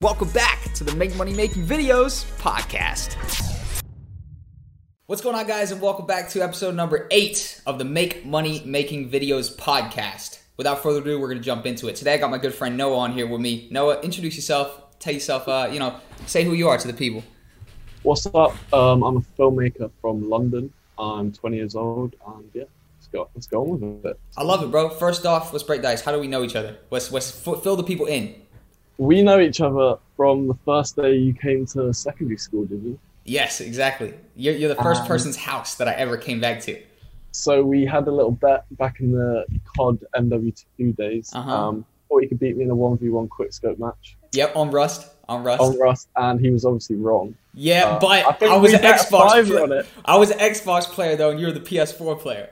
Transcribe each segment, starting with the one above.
Welcome back to the Make Money Making Videos podcast. What's going on, guys, and welcome back to episode number eight of the Make Money Making Videos podcast. Without further ado, we're going to jump into it. Today, I got my good friend Noah on here with me. Noah, introduce yourself. Tell yourself, uh, you know, say who you are to the people. What's up? Um, I'm a filmmaker from London. I'm 20 years old, and yeah, let's go. Let's go on with it. I love it, bro. First off, let's break dice. How do we know each other? Let's, let's f- fill the people in. We know each other from the first day you came to secondary school, did you? Yes, exactly. You're, you're the first Um, person's house that I ever came back to. So we had a little bet back in the COD MW2 days. Uh-huh. Um, thought he could beat me in a 1v1 quickscope match Yep, on Rust. On Rust. on Rust, and he was obviously wrong. yeah, Uh, but I I was an Xbox player. I was an Xbox player though, and you're the PS4 player.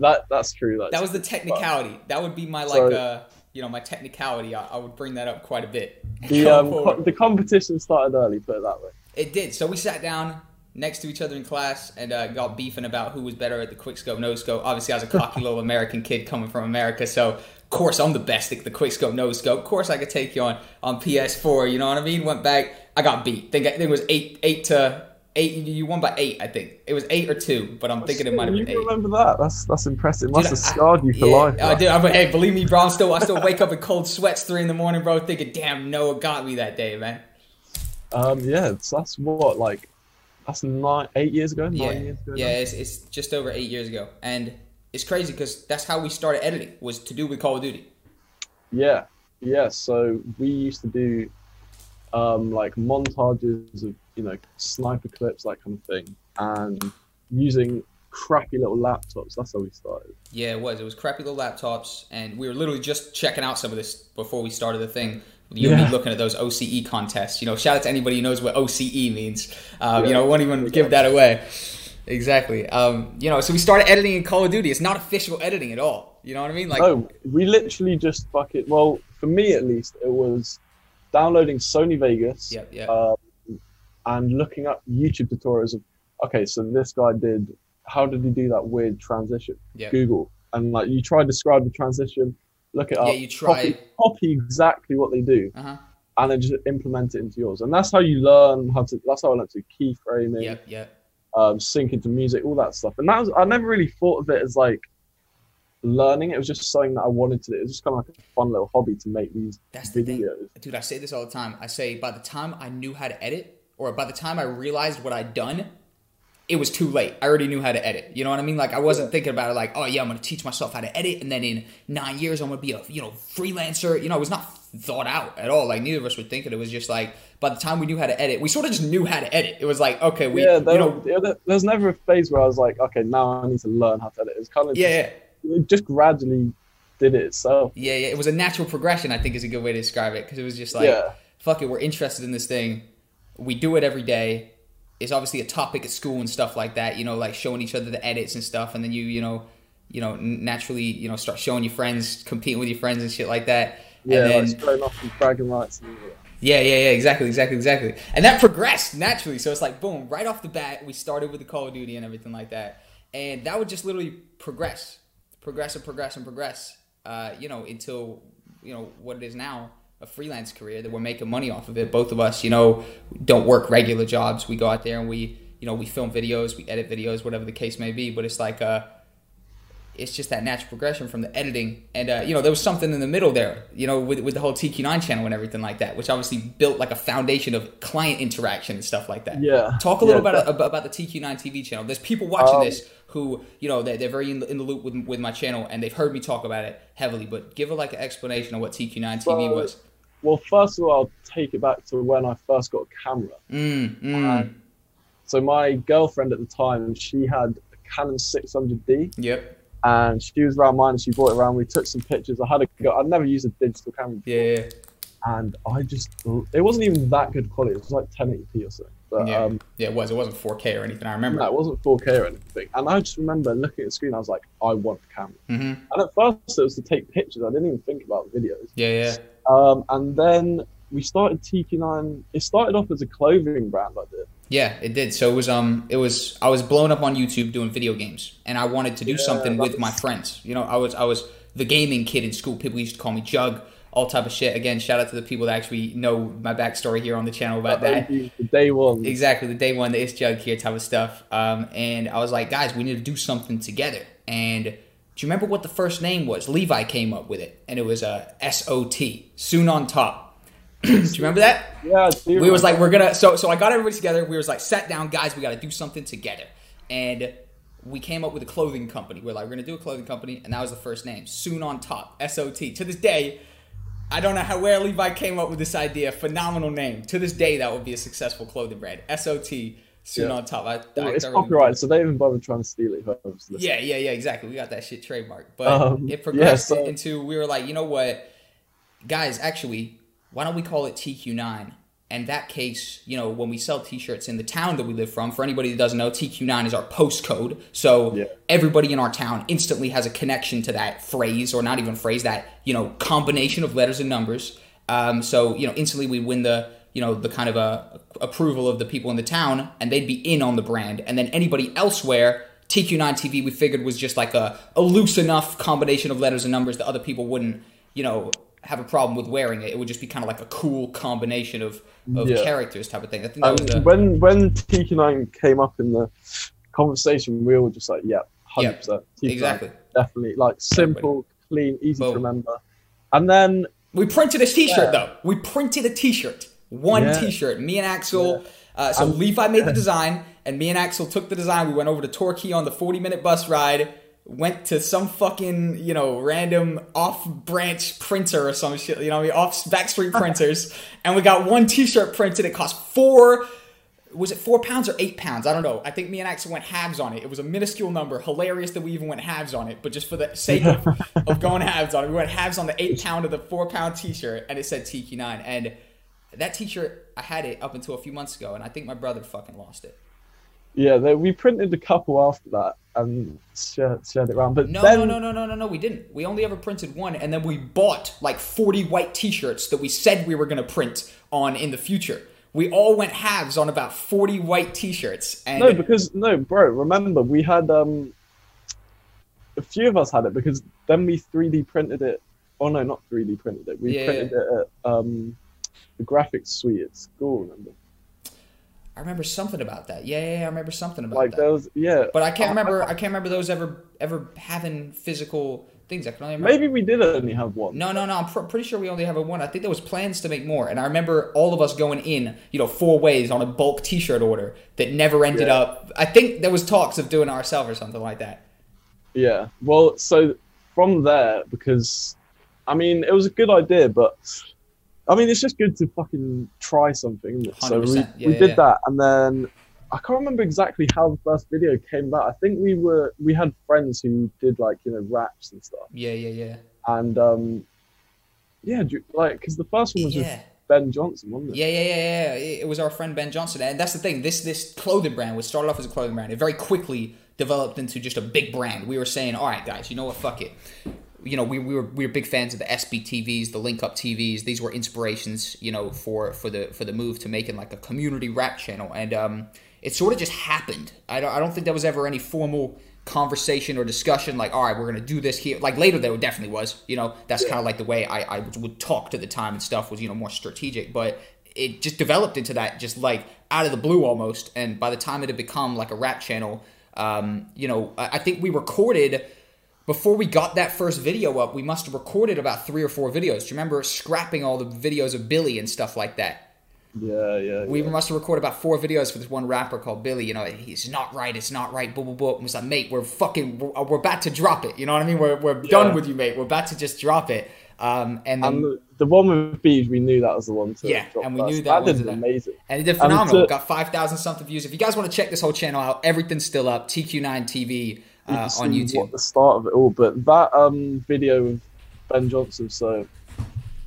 That that's true. That's That was the technicality. That would be my like, So- uh, you know, my technicality. I, I would bring that up quite a bit. the um, co- the competition started early. Put it that way. It did. So we sat down next to each other in class and uh, got beefing about who was better at the quick scope, no scope. Obviously, I was a cocky little American kid coming from America, so of course I'm the best at the quick scope, no scope. Of course, I could take you on on PS4. You know what I mean? Went back, I got beat. Think I think it was eight eight to eight. You won by eight, I think. It was eight or two, but I'm thinking it might have you been eight. remember that? That's that's impressive. It must Dude, have I- scarred you for yeah, life. I. I mean, hey, believe me, bro. I'm still, I still wake up in cold sweats three in the morning, bro, thinking, "Damn, Noah got me that day, man." Um, yeah, so that's what like that's nine, eight years ago, nine Yeah, years ago. yeah, now? it's, it's just over eight years ago, and it's crazy because that's how we started editing was to do with Call of Duty. yeah, yeah. So we used to do um like montages of you know sniper clips, that kind of thing, and using crappy little laptops. That's how we started. Yeah, it was. It was crappy little laptops, and we were literally just checking out some of this before we started the thing. You Yeah. looking at those OCE contests. You know, shout out to anybody who knows what OCE means. Um, You Yeah. know, won't even give that away. Exactly. Um, you know, so we started editing in Call of Duty. It's not official editing at all. You know what I mean? Like, no, we literally just fucking well, for me at least, it was downloading Sony Vegas. yep, yep. um, and looking up YouTube tutorials of okay, so this guy did how did he do that weird transition? Yeah. Google and like you try to describe the transition, look it up, Yeah, you try. copy, copy exactly what they do, Uh huh. and then just implement it into yours. And that's how you learn how to. That's how I learned to keyframing, Yep, yep. um, sync into music, all that stuff. And that was I never really thought of it as like learning. It was just something that I wanted to do. It was just kind of like a fun little hobby to make these That's the thing. videos. dude i say this all the time i say by the time i knew how to edit or by the time i realized what i'd done it was too late. I already knew how to edit. You know what i mean? Like i wasn't thinking about it like oh yeah i'm gonna teach myself how to edit and then in nine years i'm gonna be a you know freelancer. You know it was not thought out at all. Like neither of us were thinking it. Was just like by the time we knew how to edit we sort of just knew how to edit. It was like okay we yeah, you know yeah, there- there's never a phase where I was like, okay, now I need to learn how to edit. It's kind of yeah yeah. it just gradually did it itself. yeah yeah it was a natural progression i think is a good way to describe it because it was just like yeah, fuck it, we're interested in this thing. We do it every day. It's obviously a topic at school and stuff like that. You know, like showing each other the edits and stuff, and then you, you know, you know, naturally, you know, start showing your friends, competing with your friends and shit like that. yeah, and then, like showing off and bragging rights. And yeah, yeah, yeah, exactly, exactly, exactly. And that progressed naturally. So it's like, boom, right off the bat, we started with the Call of Duty and everything like that. And that would just literally progress, progress and progress and progress, uh, you know, until, you know, what it is now, a freelance career that we're making money off of it. Both of us, you know, don't work regular jobs. We go out there and we, you know, we film videos, we edit videos, whatever the case may be. But it's like, uh, it's just that natural progression from the editing and uh, you know there was something in the middle there you know with, with the whole tq9 channel and everything like that which obviously built like a foundation of client interaction and stuff like that Yeah, talk a little about, about about the tq9 tv channel there's people watching Um, this who you know they're, they're very in the, in the loop with, with my channel and they've heard me talk about it heavily but give a, like an explanation of what tq9 tv was Well, first of all, I'll take it back to when I first got a camera. mm, mm. Um, So my girlfriend at the time, she had a Canon 600D, yep and she was around mine, and she brought it around. We took some pictures. I had a go. I'd never used a digital camera, before, yeah, yeah and I just it wasn't even that good quality. It was like 1080p or something. But yeah um, yeah it was it wasn't 4k or anything i remember no, it wasn't 4K or anything. And I just remember looking at the screen. I was like, I want the camera. hmm And at first, it was to take pictures. I didn't even think about videos. yeah yeah Um, and then we started TQ9. It started off as a clothing brand, I did. Yeah, it did. So it was um it was I was blown up on YouTube doing video games and I wanted to do Yeah, something with my friends. You know, I was I was the gaming kid in school. People used to call me Jug, all type of shit. Again, shout out to the people that actually know my backstory here on the channel about that. The day one. Exactly, the day one, the It's Jug here type of stuff. Um, and I was like, guys, we need to do something together. And do you remember what the first name was? Levi came up with it, and it was a S O T, soon on top. do you remember that? Yeah, We was like, we're gonna. So, so I got everybody together. We was like, sat down, guys. We got to do something together, and we came up with a clothing company. We're like, we're gonna do a clothing company, and that was the first name. Soon on top, S O T. To this day, I don't know how where Levi came up with this idea. Phenomenal name. To this day, that would be a successful clothing brand. S O T. Soon Yeah. on top. I, it's copyrighted, so they even bother trying to steal it. Yeah, yeah, yeah, exactly. We got that shit trademarked. But Um, it progressed yeah, so- into we were like, you know what, guys, actually, why don't we call it TQ9? And that case, you know, when we sell T-shirts in the town that we live from, for anybody that doesn't know, TQ9 is our postcode. So Yeah. everybody in our town instantly has a connection to that phrase, or not even phrase, that you know combination of letters and numbers. Um, so you know, instantly we win the you know the kind of a approval of the people in the town, and they'd be in on the brand. And then anybody elsewhere, TQ9 TV, we figured was just like a, a loose enough combination of letters and numbers that other people wouldn't you know have a problem with wearing it. It would just be kind of like a cool combination of of Yeah. characters type of thing. I think that And was a, when when TQ9 came up in the conversation, we were just like, yeah, hundred percent, exactly. definitely, like simple, clean, easy Boom. to remember. And then We printed a T-shirt Yeah. though. We printed a T-shirt, one Yeah. T-shirt. Me and Axel. Uh, so I'm- Levi made the design, and me and Axel took the design. We went over to Torquay on the forty-minute bus ride. Went to some fucking you know random off-branch printer or some shit. You know, I mean, off backstreet printers, and we got one T-shirt printed. It cost four. Was it four pounds or eight pounds? I don't know. I think me and Axel went halves on it. It was a minuscule number. Hilarious that we even went halves on it, but just for the sake of, of going halves on it, we went halves on the eight pound of the four pound T-shirt, and it said TQ9. And that T-shirt, I had it up until a few months ago, and I think my brother fucking lost it. yeah, they, we printed a couple after that and shared, shared it around. But No, then, no, no, no, no, no, no. We didn't. We only ever printed one, and then we bought like forty white T-shirts that we said we were gonna print on in the future. We all went halves on about forty white T-shirts, and no, because no, bro. Remember, we had um, a few of us had it because then we 3D printed it. Oh no, not 3D printed it. We Yeah, printed it at um, the graphics suite at school. Remember? I remember something about that. Yeah, yeah, yeah, I remember something about Like that. was, yeah. But I can't remember. I can't remember those ever ever having physical things. I can only remember. Maybe we did only have one. No, no, no. I'm pr- pretty sure we only have a one. I think there was plans to make more, and I remember all of us going in, you know, four ways on a bulk T-shirt order that never ended Yeah. up. I think there was talks of doing it ourselves or something like that. Yeah. Well, so from there, because I mean, it was a good idea, but I mean, it's just good to fucking try something. Isn't it? So we, Yeah, we did yeah. that, and then I can't remember exactly how the first video came about. I think we were we had friends who did like you know raps and stuff, Yeah, yeah, yeah, and um, yeah, do like because the first one was yeah. with Ben Johnson, wasn't it? Yeah, yeah, yeah, yeah. It it was our friend Ben Johnson, and that's the thing. This this clothing brand was started off as a clothing brand. It very quickly developed into just a big brand. We were saying, all right, guys, you know what? Fuck it. You know, we, we were we were big fans of the SB TVs, the Link Up TVs. These were inspirations, you know, for for the for the move to making like a community rap channel, and um, it sort of just happened. I don't I don't think there was ever any formal conversation or discussion like all right we're gonna do this here. Like later there definitely was you know? That's kind of like the way I, I would talk to the time and stuff was you know more strategic. But it just developed into that just like out of the blue almost. And by the time it had become like a rap channel um, you know I, I think we recorded before we got that first video up we must have recorded about three or four videos do you remember scrapping all the videos of billy and stuff like that yeah, yeah. we yeah. must have recorded about four videos for this one rapper called Billy. You know, he's not right. It's not right. Blah blah blah. And was like, mate, we're fucking, we're, we're about to drop it. You know what I mean? We're, we're done with you, mate. We're about to just drop it. Um, and then, And the, the one with Bees, we knew that was the one to Yeah, and we knew that that was amazing. and it did phenomenal. to- Got five thousand something views. If you guys want to check this whole channel out, everything's still up. TQ9 TV uh, on YouTube. What the start of it all, but that um video of Ben Johnson. So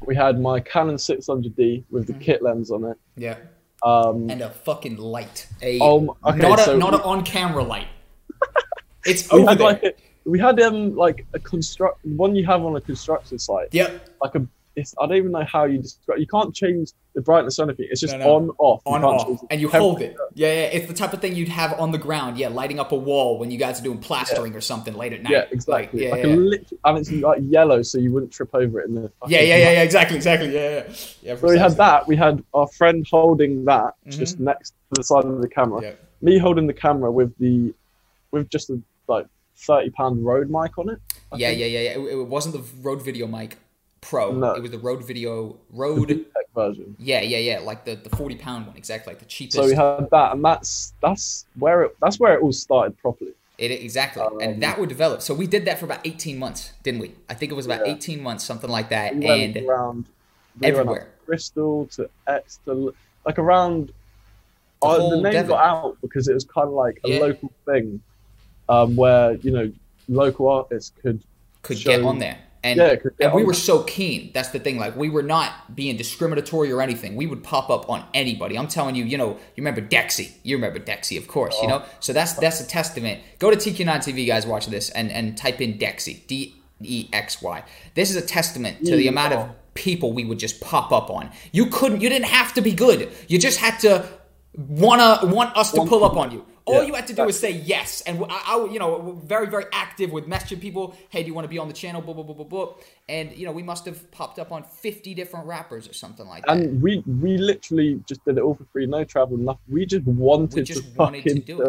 we had my Canon 600D with Mm-hmm. the kit lens on it. Yeah, Um, and a fucking light. A Um, okay, not a so not an on camera light. It's we over had there. like we had um like a construct one you have on a construction site, yep. like a it's I don't even know how you describe. You can't change the brightness or anything. It's just No, no. on off. On off and you hold it yeah, yeah it's the type of thing you'd have on the ground yeah lighting up a wall when you guys are doing plastering or something late at night Yeah, exactly. like, Like, yeah, a yeah. lit- and it's like yellow, so you wouldn't trip over it in the. yeah yeah yeah yeah exactly exactly yeah yeah yeah So we had that. We had our friend holding that just Mhm. next to the side of the camera. Yeah. Me holding the camera with the, with just a like thirty pound Rode mic on it. I yeah think. yeah yeah yeah it, it wasn't the Rode Video Mic Pro No. it was the Rode Video Rode version. yeah yeah yeah like the the 40 pound one exactly like the cheapest So we had that, and that's that's where it that's where it all started properly. It exactly, Um, and that would develop. So we did that for about eighteen months, didn't we? I think it was about Yeah. eighteen months, something like that. We and around we everywhere. Bristol to Exeter, like around. The uh, The, name Devon. got out because it was kind of like a Yeah. local thing, um, where you know local artists could could show- get on there. And, Yeah, and we were so keen. That's the thing. Like we were not being discriminatory or anything. We would pop up on anybody. I'm telling you. You know, you remember Dexy. You remember Dexy, of course. You Oh. know. So that's that's a testament. Go to TQ9 TV, guys. Watch this and and type in Dexy. D E X Y. This is a testament to the amount of people we would just pop up on. You couldn't. You didn't have to be good. You just had to wanna want us to pull up on you. All Yeah. you had to do was say yes, and I, I, you know, very, very active with messaging people. Hey, do you want to be on the channel? Blah blah blah blah blah. And you know, we must have popped up on fifty different rappers or something like that. And we we literally just did it all for free, no travel, nothing. We just wanted We just to wanted to do it.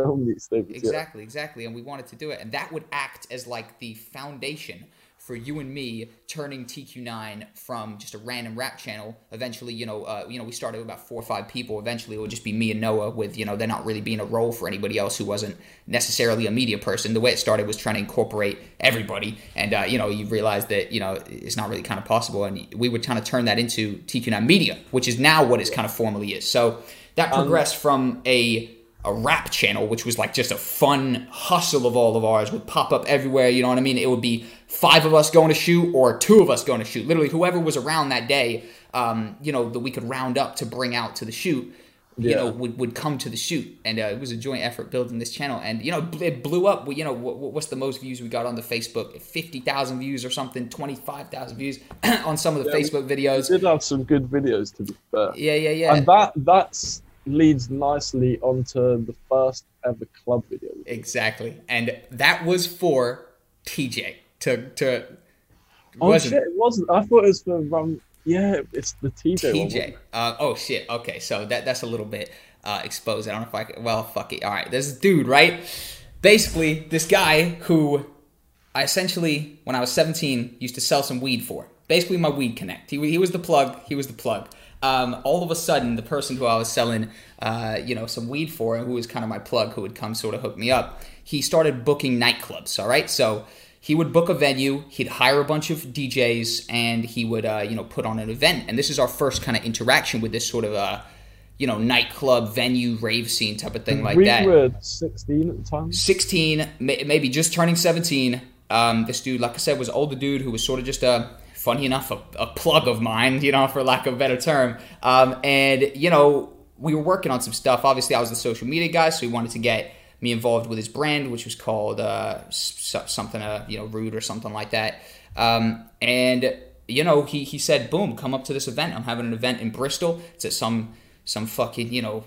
things. yeah. Exactly, exactly. And we wanted to do it. And that would act as like the foundation for you and me turning TQ9 from just a random rap channel. Eventually, you know, uh, you know, we started with about four or five people. Eventually, it would just be me and Noah with, you know, there not really being a role for anybody else who wasn't necessarily a media person. The way it started was trying to incorporate everybody. And, uh, you know, you realize that, you know, it's not really kind of possible. And we would kind of turn that into TQ9 Media, which is now what it kind of formally is. So that progressed from a a rap channel, which was like just a fun hustle of all of ours, would pop up everywhere. You know what I mean? It would be five of us going to shoot or two of us going to shoot. Literally, whoever was around that day, um, you know, that we could round up to bring out to the shoot. You Yeah. know, would, would come to the shoot, and uh, it was a joint effort building this channel. And you know, it blew up. We, you know, what, what's the most views we got on the Facebook? Fifty thousand views or something, twenty five thousand views on some of the Yeah, we- Facebook We videos. did have some good videos to be fair. Yeah, yeah, yeah. And that that's leads nicely onto the first ever club video. Exactly. And that was for TJ to to Oh wasn't shit, it wasn't. I thought it was for um. Yeah, it's the TJ. TJ. Uh, oh shit. Okay, so that that's a little bit uh, exposed. I don't know if I can, well fuck it. All right, there's this dude, right? Basically, this guy who I essentially when I was 17 used to sell some weed for. Basically, my weed connect. He, he was the plug. He was the plug. Um, all of a sudden, the person who I was selling, uh, you know, some weed for, who was kind of my plug, who would come sort of hook me up, he started booking nightclubs. All right, so he would book a venue, he'd hire a bunch of DJs, and he would, uh, you know, put on an event. And this is our first kind of interaction with this sort of, uh, you know, nightclub venue rave scene type of thing like we that. were 16 at the time. 16, maybe just turning 17. Um, this dude, like I said, was older dude who was sort of just a, funny enough, a, a plug of mine, you know, for lack of a better term. Um, and, you know, we were working on some stuff. Obviously, I was the social media guy, so he wanted to get me involved with his brand, which was called uh, something, uh, you know, Rude or something like that. Um, and, you know, he, he said, boom, come up to this event. I'm having an event in Bristol. It's at some some fucking, you know,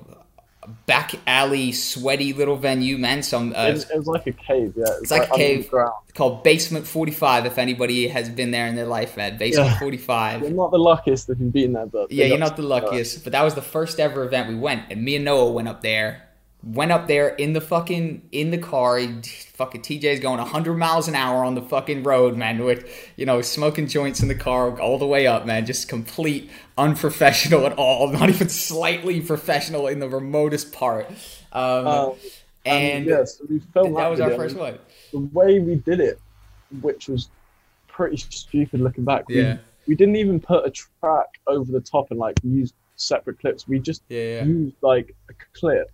back alley, sweaty little venue, man. Some uh, It, it was like a cave, yeah. It it's like a cave called Basement 45. If anybody has been there in their life, man, Basement Yeah. 45. You're not the luckiest if you've been there, but Yeah, you're not the luckiest, but that was the first ever event we went, and me and Noah went up there. Went up there in the fucking in the car. He- Fucking TJ's going 100 miles an hour on the fucking road, man. With you know smoking joints in the car all the way up, man. Just complete unprofessional at all. Not even slightly professional in the remotest part. Um, Um, and yeah, so we filmed that was our first one. The way we did it, which was pretty stupid looking back. we- Yeah. We, didn't even put a track over the top and like use separate clips. We just Yeah, yeah. used like a clip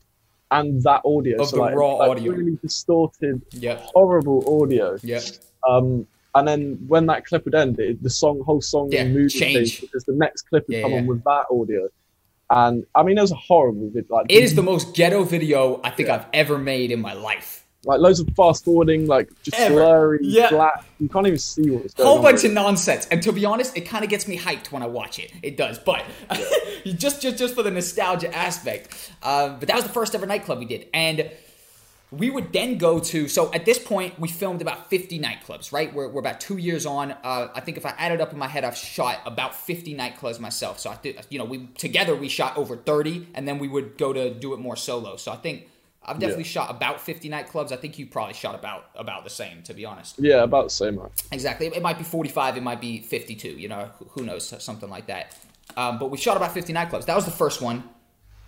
and that audio. Of so the like, raw like audio. really distorted, Yep. horrible audio. Yeah. Um, and then when that clip would end, it, the song, whole song, Yeah, would move change. because the next clip would Yeah, come yeah. on with that audio. And I mean, it was a horrible video. Like It is the most ghetto video I think I've ever made in my life. Like loads of fast forwarding, like just Ever. blurry, Yeah. black. You can't even see what's going whole on. bunch of nonsense. And to be honest, it kind of gets me hyped when I watch it. It does, but just just just for the nostalgia aspect. Um, but that was the first ever nightclub we did, and we would then go to. So at this point, we filmed about fifty nightclubs. Right, we're, we're about two years on. Uh, I think if I added up in my head, I've shot about fifty nightclubs myself. So I think you know we together we shot over thirty, and then we would go to do it more solo. So I think. I've definitely Yeah. shot about 50 nightclubs. I think you probably shot about about the same, to be honest. Yeah, about the same. Exactly. It might be 45, it might be 52, you know, who- knows, something like that. Um, but we shot about 50 nightclubs. That was the first one.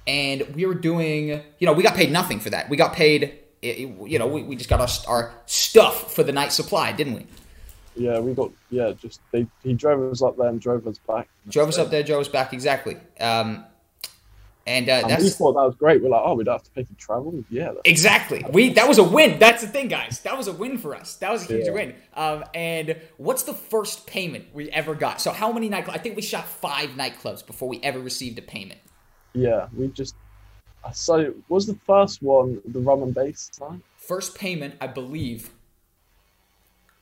And we were doing, you know, we got paid nothing for that. We got paid, you know, we, we just got our, our stuff for the night supply, didn't we? Yeah, we got yeah. Just they he drove us up there and drove us back. Drove us up there, drove us back, exactly. Um, and uh, And we thought that was great. We're like, oh, we don't have to pay for travel. Yeah, exactly we. That was a win. That's the thing, guys. That was a win for us. That was a huge Yeah. win. Um, and what's the first payment we ever got? So how many nightclubs? I think we shot five nightclubs before we ever received a payment. yeah. We just so was the first one the rum and bass time? First payment, I believe,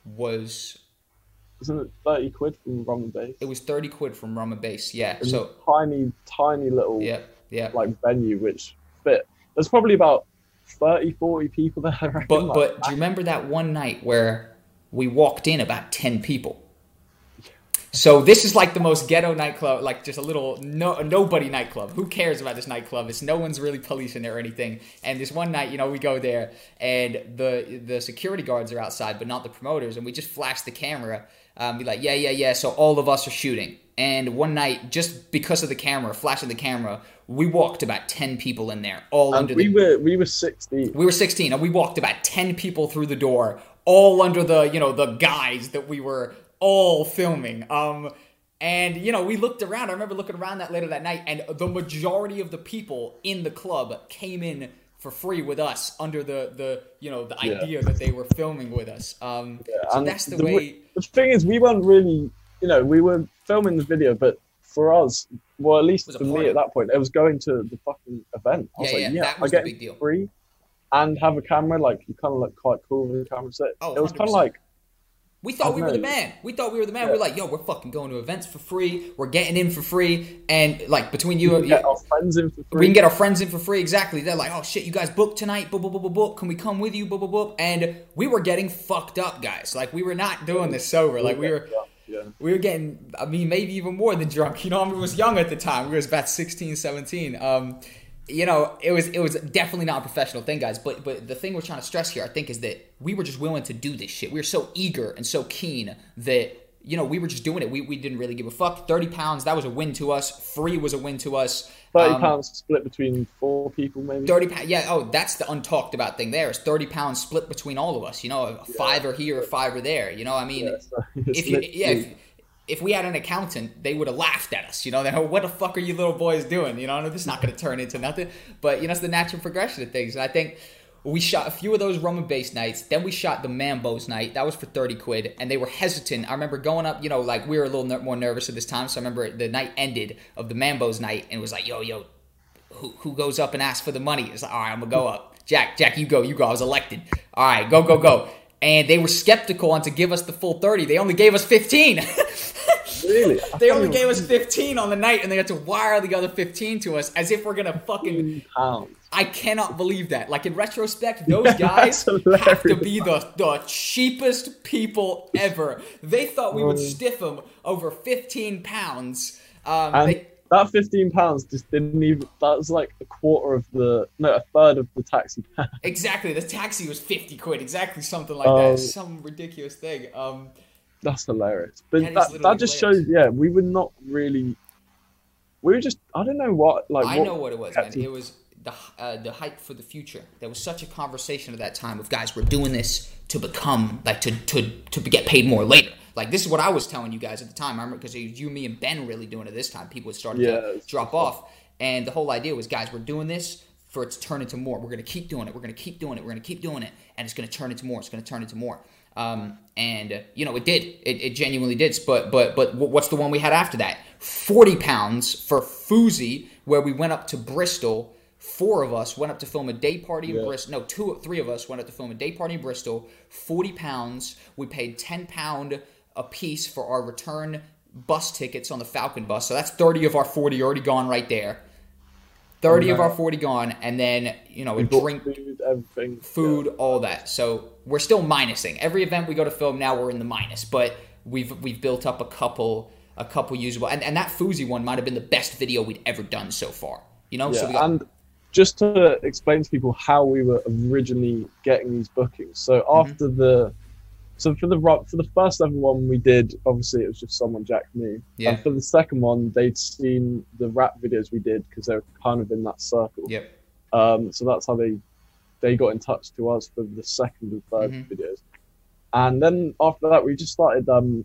was Wasn't it thirty quid from rum and bass? it was thirty quid from Rum and Bass. Yeah. So tiny, tiny little yeah, yeah. like venue which fit. There's probably about 30, 40 people there. Reckon, But like, but do you remember that one night where we walked in about ten people? So this is like the most ghetto nightclub, like just a little no nobody nightclub. Who cares about this nightclub? It's no one's really policing it or anything. And this one night, you know, we go there and the the security guards are outside, but not the promoters. And we just flash the camera, um, be like, yeah, yeah, yeah. So all of us are shooting. And one night, just because of the camera, flashing the camera, we walked about ten people in there, all and under we the were we were sixteen. we were 16 and we walked about 10 people through the door all under the you know the guise that we were all filming um and you know we looked around i remember looking around that later that night and the majority of the people in the club came in for free with us under the the you know the Yeah. idea that they were filming with us um so and that's the, the way The thing is, we weren't really, you know, we were filming the video, but for us, well, at least for me at that point, it was going to the fucking event. I was Yeah, like, yeah, yeah, that I was the get big deal. free and have a camera. Like, you kind of look quite cool with a camera set. Oh, it was kind of like, We thought we were the man. We thought we were the man. Yeah. We're like, yo, we're fucking going to events for free. We're getting in for free, and like between you, we and can get our friends in for free. We can get our friends in for free. Exactly. They're like, oh shit, you guys booked tonight. Boop, boop, boop, boop, boop. Can we come with you? Boop, boop, boop. And we were getting fucked up, guys. Like we were not doing this sober. Like we were, Yeah, we were getting. I mean, maybe even more than drunk. You know, I was young at the time. We was about 16, 17. Um, you know, it was it was definitely not a professional thing, guys. But but the thing we're trying to stress here, I think, is that we were just willing to do this shit. We were so eager and so keen that you know we were just doing it. We we didn't really give a fuck. Thirty pounds, that was a win to us. Free was a win to us. Thirty Um, pounds split between four people, maybe. 30 pounds. Yeah, oh, that's the untalked about thing there is 30 pounds split between all of us. You know, a five are here, a five are there. You know, I mean, Yeah, so if you, yeah, if, if we had an accountant, they would have laughed at us. You know, they what the fuck are you little boys doing? You know, this is not going to turn into nothing. But you know, it's the natural progression of things. And I think we shot a few of those rum and bass nights. Then we shot the Mambos night. That was for thirty quid, and they were hesitant. I remember going up. You know, like we were a little ner- more nervous at this time. So I remember the night ended of the Mambos night, and it was like, yo, yo, who, who goes up and asks for the money? It's like, all right, I'm gonna go up. Jack, Jack, you go, you go. I was elected. All right, go, go, go. And they were skeptical on to give us the full 30. They only gave us 15. really, I they only even gave us 15 on the night, and they had to wire the other 15 to us as if we're gonna fucking. pounds. I cannot believe that. Like in retrospect, those guys have to be the, the cheapest people ever. They thought we would Um, stiff them over 15 pounds. Um, And they, that fifteen pounds just didn't even. That was like a quarter of the, no, a third of the taxi. Exactly. The taxi was 50 quid. Exactly something like Um, that. Some ridiculous thing. Um, That's hilarious. But That that, that just shows, yeah, we were not really. We were just, I don't know what, like. I what know what it was, man. us- It was the uh, the hype for the future. There was such a conversation at that time of guys, we're doing this to become like to to to get paid more later. Like this is what I was telling you guys at the time. I remember because you, me, and Ben really doing it this time. People had started Yeah, to drop off, and the whole idea was, guys, we're doing this for it to turn into more. We're gonna keep doing it. We're gonna keep doing it. We're gonna keep doing it, and it's gonna turn into more. It's gonna turn into more. Um, and you know, it did. It, it genuinely did. But but but what's the one we had after that? Forty pounds for Fuzi, where we went up to Bristol Four of us went up to film a day party in Bristol. No, two, three of us went up to film a day party in Bristol. Forty pounds. We paid ten pound a piece for our return bus tickets on the Falcon bus. So that's thirty of our forty already gone right there. Thirty of our forty gone, and then you know a We drink, food, everything. food, all that. So we're still minusing. Every event we go to film now, we're in the minus. But we've we've built up a couple a couple usable, and and that Fuzi one might have been the best video we'd ever done so far. You know, Yeah, so we got, and just to explain to people how we were originally getting these bookings. So Mm-hmm. after the, so for the for the first ever one we did, obviously it was just someone Jack me. Yeah. And for the second one, they'd seen the rap videos we did because they were kind of in that circle. yep, Um, so that's how they they got in touch to us for the second and 3rd Mhm. videos. And then after that, we just started um,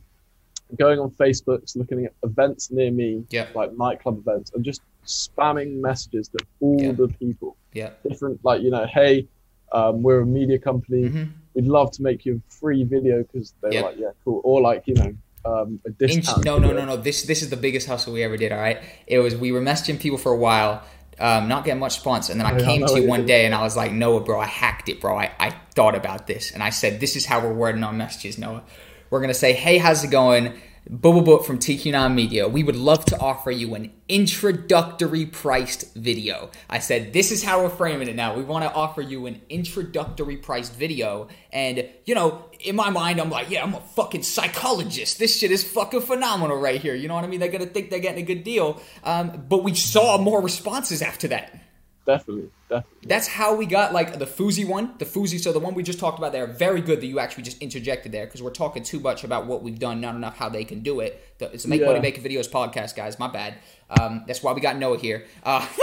going on Facebook, looking at events near me, Yep. like nightclub events, and just spamming messages to all Yeah. the people, yep. different like you know, hey, um, we're a media company. Mhm. We'd love to make you a free video because they're Yep. like, yeah, cool, or like you know, um, a Inch, discount. no, no, video. no, no. This this is the biggest hustle we ever did. All right, it was we were messaging people for a while, um, not getting much response, and then I came to you one day and I was like, Noah, bro, I hacked it, bro. I, I thought about this, and I said, this is how we're wording our messages, Noah. We're gonna say, hey, how's it going? Bubble Book from TQ9 Media. We would love to offer you an introductory priced video. I said, this is how we're framing it now. We want to offer you an introductory priced video. And, you know, in my mind, I'm like, yeah, I'm a fucking psychologist. This shit is fucking phenomenal right here. You know what I mean? They're going to think they're getting a good deal. Um, but we saw more responses after that. Definitely, definitely. That's how we got like the Fuzi one. The Fuzi, so the one we just talked about there, very good that you actually just interjected there because we're talking too much about what we've done, not enough how they can do it. The- It's a Make Yeah. Money Making Videos podcast, guys. My bad. Um, that's why we got Noah here. Uh,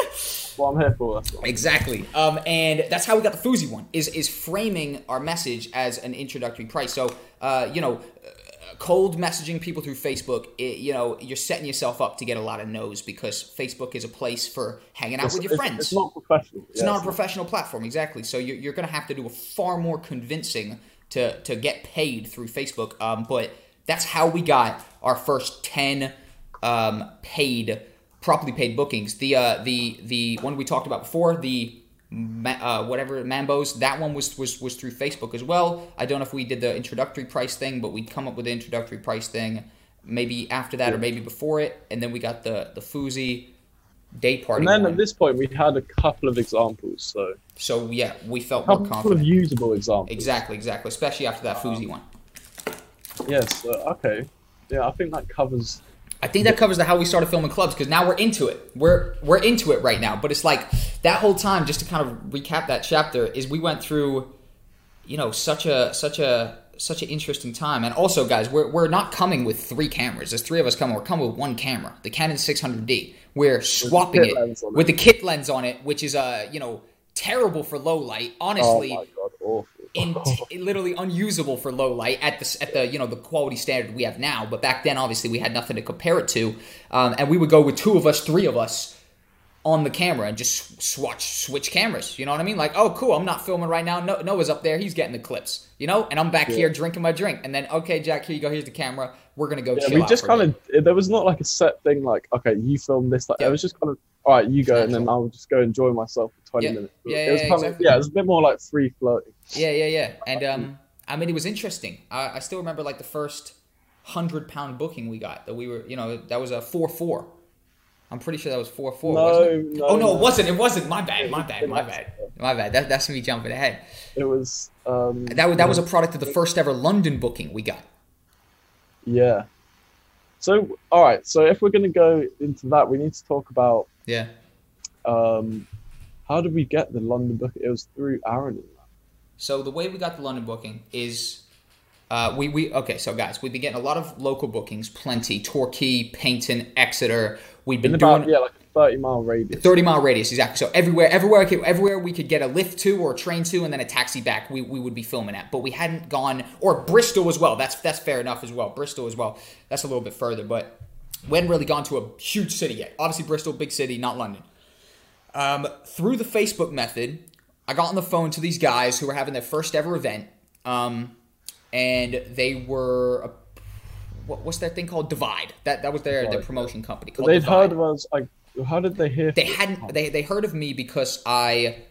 What I'm here for. Exactly. Um, and that's how we got the Fuzi one is is framing our message as an introductory price. So uh, you know. uh, Cold messaging people through Facebook, it, you know, you're setting yourself up to get a lot of no's because Facebook is a place for hanging out It's, with your it's- friends. it's not professional. It's not a professional platform, exactly. So you're, you're going to have to do a far more convincing to to get paid through Facebook. Um, but that's how we got our first ten um, paid, properly paid bookings. The uh, the the one we talked about before, the uh, whatever Mambos, that one was, was was through Facebook as well. I don't know if we did the introductory price thing, but we'd come up with the introductory price thing maybe after that or maybe before it, and then we got the the Fuzi day party. And then one. at this point, we had a couple of examples, so So yeah, we felt a more couple confident. of usable examples. Exactly, exactly. Especially after that Fuzi one. Yes. uh, okay. Yeah, I think that covers. I think that covers the how we started filming clubs because now we're into it. We're we're into it right now. But it's like that whole time. Just to kind of recap that chapter is we went through, you know, such a such a such an interesting time. And also, guys, we're we're not coming with three cameras. There's three of us coming. We're coming with one camera, the Canon 600D. We're swapping it with the kit lens on it, which is uh you know terrible for low light. Oh Honestly, my god, awful. literally unusable for low light at the at the you know the quality standard we have now. But back then, obviously, we had nothing to compare it to, um, and we would go with two of us, three of us on the camera and just swatch switch cameras. You know what I mean? Like, oh, cool, I'm not filming right now. No, Noah's up there, he's getting the clips. You know, and I'm back Yeah. here drinking my drink, and then okay, Jack, here you go. Here's the camera. We're gonna go yeah, we just kind of. There was not like a set thing. Like, okay, you film this. Like, Yeah. it was just kind of. All right, you go, and then I'll just go enjoy myself for twenty Yeah. minutes. Yeah, it was yeah, kind of exactly. yeah, it was a bit more like free floating. Yeah, yeah, yeah. And um, I mean, it was interesting. I, I still remember like the first hundred pound booking we got that we were, you know, that was a four four. I'm pretty sure that was four four. No, wasn't it? no, oh no, no. it wasn't. It wasn't. My bad. My bad. My bad. My bad. That, that's me jumping ahead. It was. um That was that was a product of the first ever London booking we got. Yeah. So all right, so if we're gonna go into that, we need to talk about Yeah. um how did we get the London book? It was through Aaron. So the way we got the London booking is, uh, we we okay. So guys, we've been getting a lot of local bookings, plenty. Torquay, Paignton, Exeter. We've been In doing yeah, like a thirty mile radius. 30 mile radius exactly so everywhere everywhere could- everywhere we could get a lift to or a train to and then a taxi back we, we would be filming at but we hadn't gone or bristol as well that's that's fair enough as well bristol as well that's a little bit further but we hadn't really gone to a huge city yet obviously bristol big city not london um, through the facebook method i got on the phone to these guys who were having their first ever event um, and they were a, what, what's that thing called divide that that was their, their promotion company called they'd Divide. heard of us. I how did they hear? They hadn't. They they heard of me because I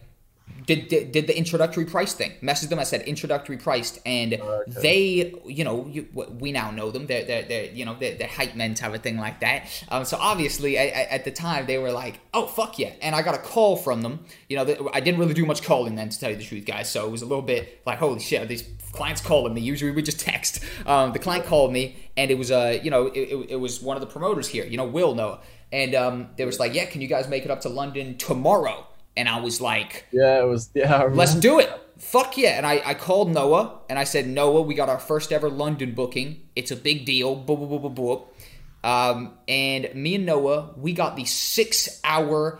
did, did did the introductory price thing. Messaged them. I said introductory priced, and Okay. they, you know, you, we now know them. They're they're, they're you know they're, they're hype men type of thing like that. Um, so obviously, I, I, at the time, they were like, "Oh fuck yeah!" And I got a call from them. You know, that- I didn't really do much calling then, to tell you the truth, guys. So it was a little bit like, "Holy shit!" Are these clients calling me? Usually we just text. Um, the client called me, and it was uh, you know, it, it, it was one of the promoters here. You know, Will Noah, and um, they was like, "Yeah, can you guys make it up to London tomorrow?" And I was like, Yeah, it was. Yeah, Let's do it. Fuck yeah. And I, I called Noah and I said, Noah, we got our first ever London booking. It's a big deal. Boop, boop, boop, boop, boop. Um, and me and Noah, we got the six hour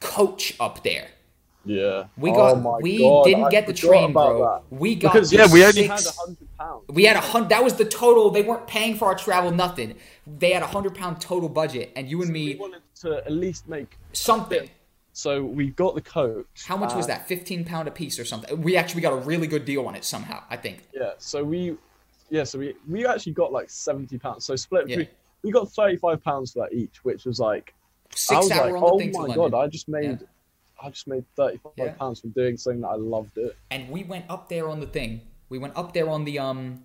coach up there. Yeah. We Oh got my we God, didn't I get the train, bro. that. We got Because yeah, we only six- had a hundred pounds. we had a hundred. That was the total. They weren't paying for our travel, nothing. They had a hundred pound total budget, and you and We me wanted to at least make. something. So we got the coach. How much was that? Fifteen pound a piece or something. We actually got a really good deal on it somehow. I think. Yeah. So we, yeah. So we we actually got like seventy pounds. So split Yeah. between. We got thirty five pounds for that each, which was like I was hour like, on the oh my god, I just made, I just made thirty five Yeah. pounds from doing something that I loved it. and we went up there on the thing. We went up there on the um,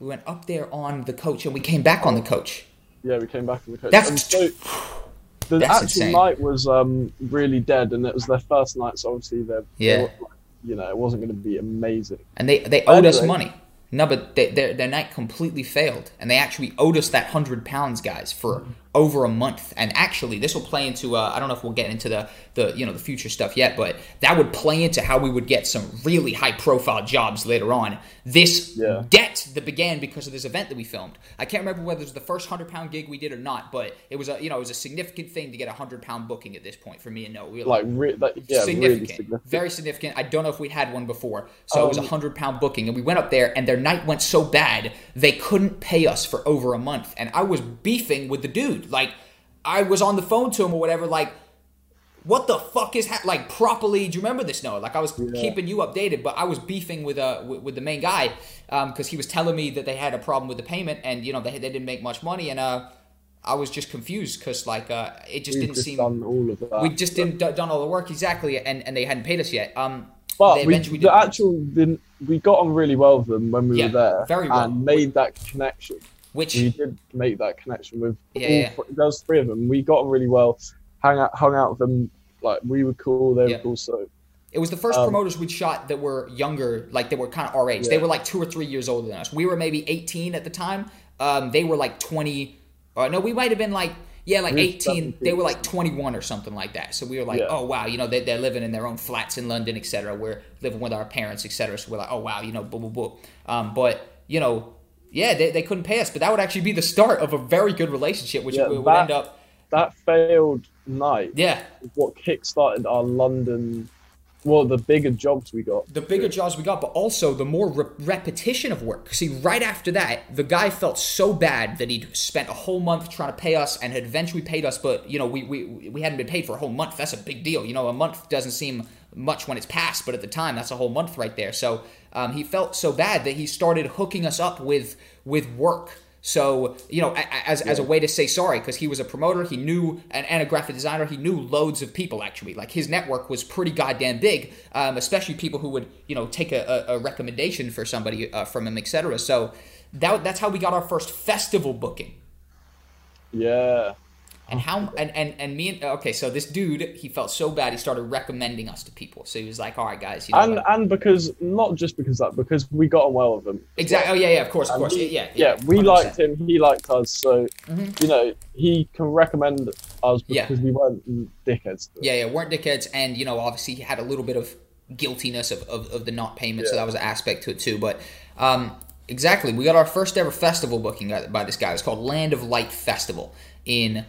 we went up there on the coach, and we came back on the coach. Yeah, we came back on the coach. That's- so the That's actual insane. night was um really dead, and it was their first night, so obviously they're Yeah. they you know, it wasn't going to be amazing. And they they owed us money. No, but they, their their night completely failed, and they actually owed us that hundred pounds, guys, for over a month. And actually, this will play into uh, I don't know if we'll get into the the you know the future stuff yet, but that would play into how we would get some really high profile jobs later on. This Yeah. debt that began because of this event that we filmed. I can't remember whether it was the first hundred pound gig we did or not, but it was a you know it was a significant thing to get a hundred pound booking at this point for me and no, We were Like, re- that, yeah, really significant, significant. very significant. I don't know if we had one before, so it was a Um, hundred pound booking, and we went up there, and their night went so bad they couldn't pay us for over a month, and I was beefing with the dude, like I was on the phone to him or whatever, like. What the fuck is ha-? like properly? Do you remember this? No, like I was Yeah. keeping you updated, but I was beefing with uh with, with the main guy because he was telling me that they had a problem with the payment and you know they, they didn't make much money and uh I was just confused because like uh it just We've didn't just seem done all of that. we just didn't d- done all the work exactly, and, and they hadn't paid us yet. Um, But we, the actual, the, we got on really well with them when we Yeah, were there, very well. and made that connection. Which We did make that connection with Yeah, all. yeah. Th- there was three of them. We got on really well. Hang out, hung out with them. Like we were cool. They were cool. So it was the first um, promoters we'd shot that were younger, like they were kind of our age. They were like two or three years older than us. We were maybe eighteen at the time. Um, they were like twenty. Uh, no, we might have been like yeah, like eighteen. They were like twenty one or something like that. So we were like, Yeah. oh wow, you know, they, they're living in their own flats in London, etc. We're living with our parents, etc. So we're like, oh wow, you know, boo boo boo. Um, but you know. Yeah, they, they couldn't pay us, but that would actually be the start of a very good relationship, which Yeah, would, that- end up. that failed night Yeah, is what kick-started our London. Well, the bigger jobs we got. the bigger jobs we got, but also the more re- repetition of work. See, right after that, the guy felt so bad that he'd spent a whole month trying to pay us and had eventually paid us, but you know, we, we we hadn't been paid for a whole month. That's a big deal. You know, a month doesn't seem much when it's past, but at the time, that's a whole month right there. So um, he felt so bad that he started hooking us up with with work. So you know, a- a- as, as a way to say sorry, because he was a promoter, he knew and, and a graphic designer, he knew loads of people. Actually, like his network was pretty goddamn big, um, especially people who would you know take a, a, a recommendation for somebody uh, from him, etc. So that that's how we got our first festival booking. Yeah. And how and, and and me and okay, so this dude he felt so bad he started recommending us to people. So he was like, "All right, guys, you know And what? and because not just because that, because we got on well with him exactly. Oh yeah, yeah, of course, of And course, he- yeah, yeah, we 100%. liked him, he liked us, so Mhm. you know he can recommend us Yeah. because we weren't dickheads. Yeah, yeah, weren't dickheads, and you know, obviously he had a little bit of guiltiness of, of, of the not payment, so that was an aspect to it too. But um, exactly, we got our first ever festival booking by this guy. It's called Land of Light Festival in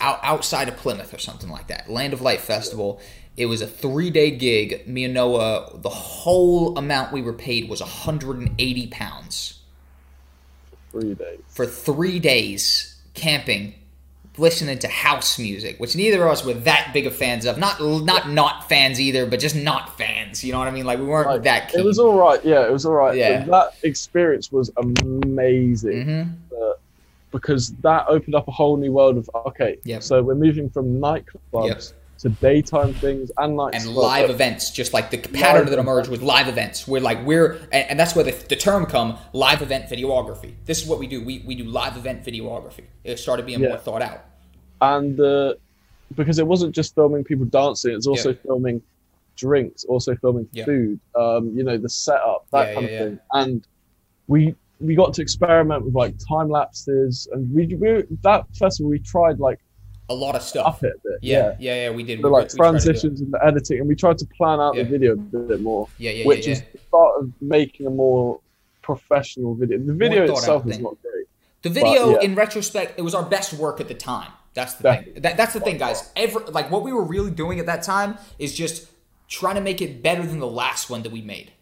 outside of Plymouth or something like that. Land of Light Festival. It was a three day gig. Me and Noah, the whole amount we were paid was 180 pounds Three days. for three days camping, listening to house music, which neither of us were that big of fans of. Not not not fans either, but just not fans. You know what I mean? Like we weren't Like, that keen. it was all right. Yeah, it was all right. Yeah. That experience was amazing. Mhm. But because that opened up a whole new world of okay. Yep. So we're moving from nightclubs Yep. to daytime things and night and live events, just like the pattern that emerged with live events. We're like we're, and, and that's where the, the term come live event videography. This is what we do. We we do live event videography. It started being Yeah. more thought out. and uh, because it wasn't just filming people dancing, it's also filming drinks, also filming food. Um, you know, the setup, that Yeah, kind yeah, of thing. And we we got to experiment with like time lapses, and we, we that festival we tried like A lot of stuff. up it a bit. Yeah, yeah, yeah. we did. The like we transitions and the editing, and we tried to plan out Yeah. the video a bit more, Yeah, yeah, yeah. which yeah, is yeah. start of making a more professional video. The video itself is thing. not great. The video, yeah. in retrospect, it was our best work at the time. That's the Definitely. thing. That, that's the thing, guys. Ever like what we were really doing at that time is just trying to make it better than the last one that we made.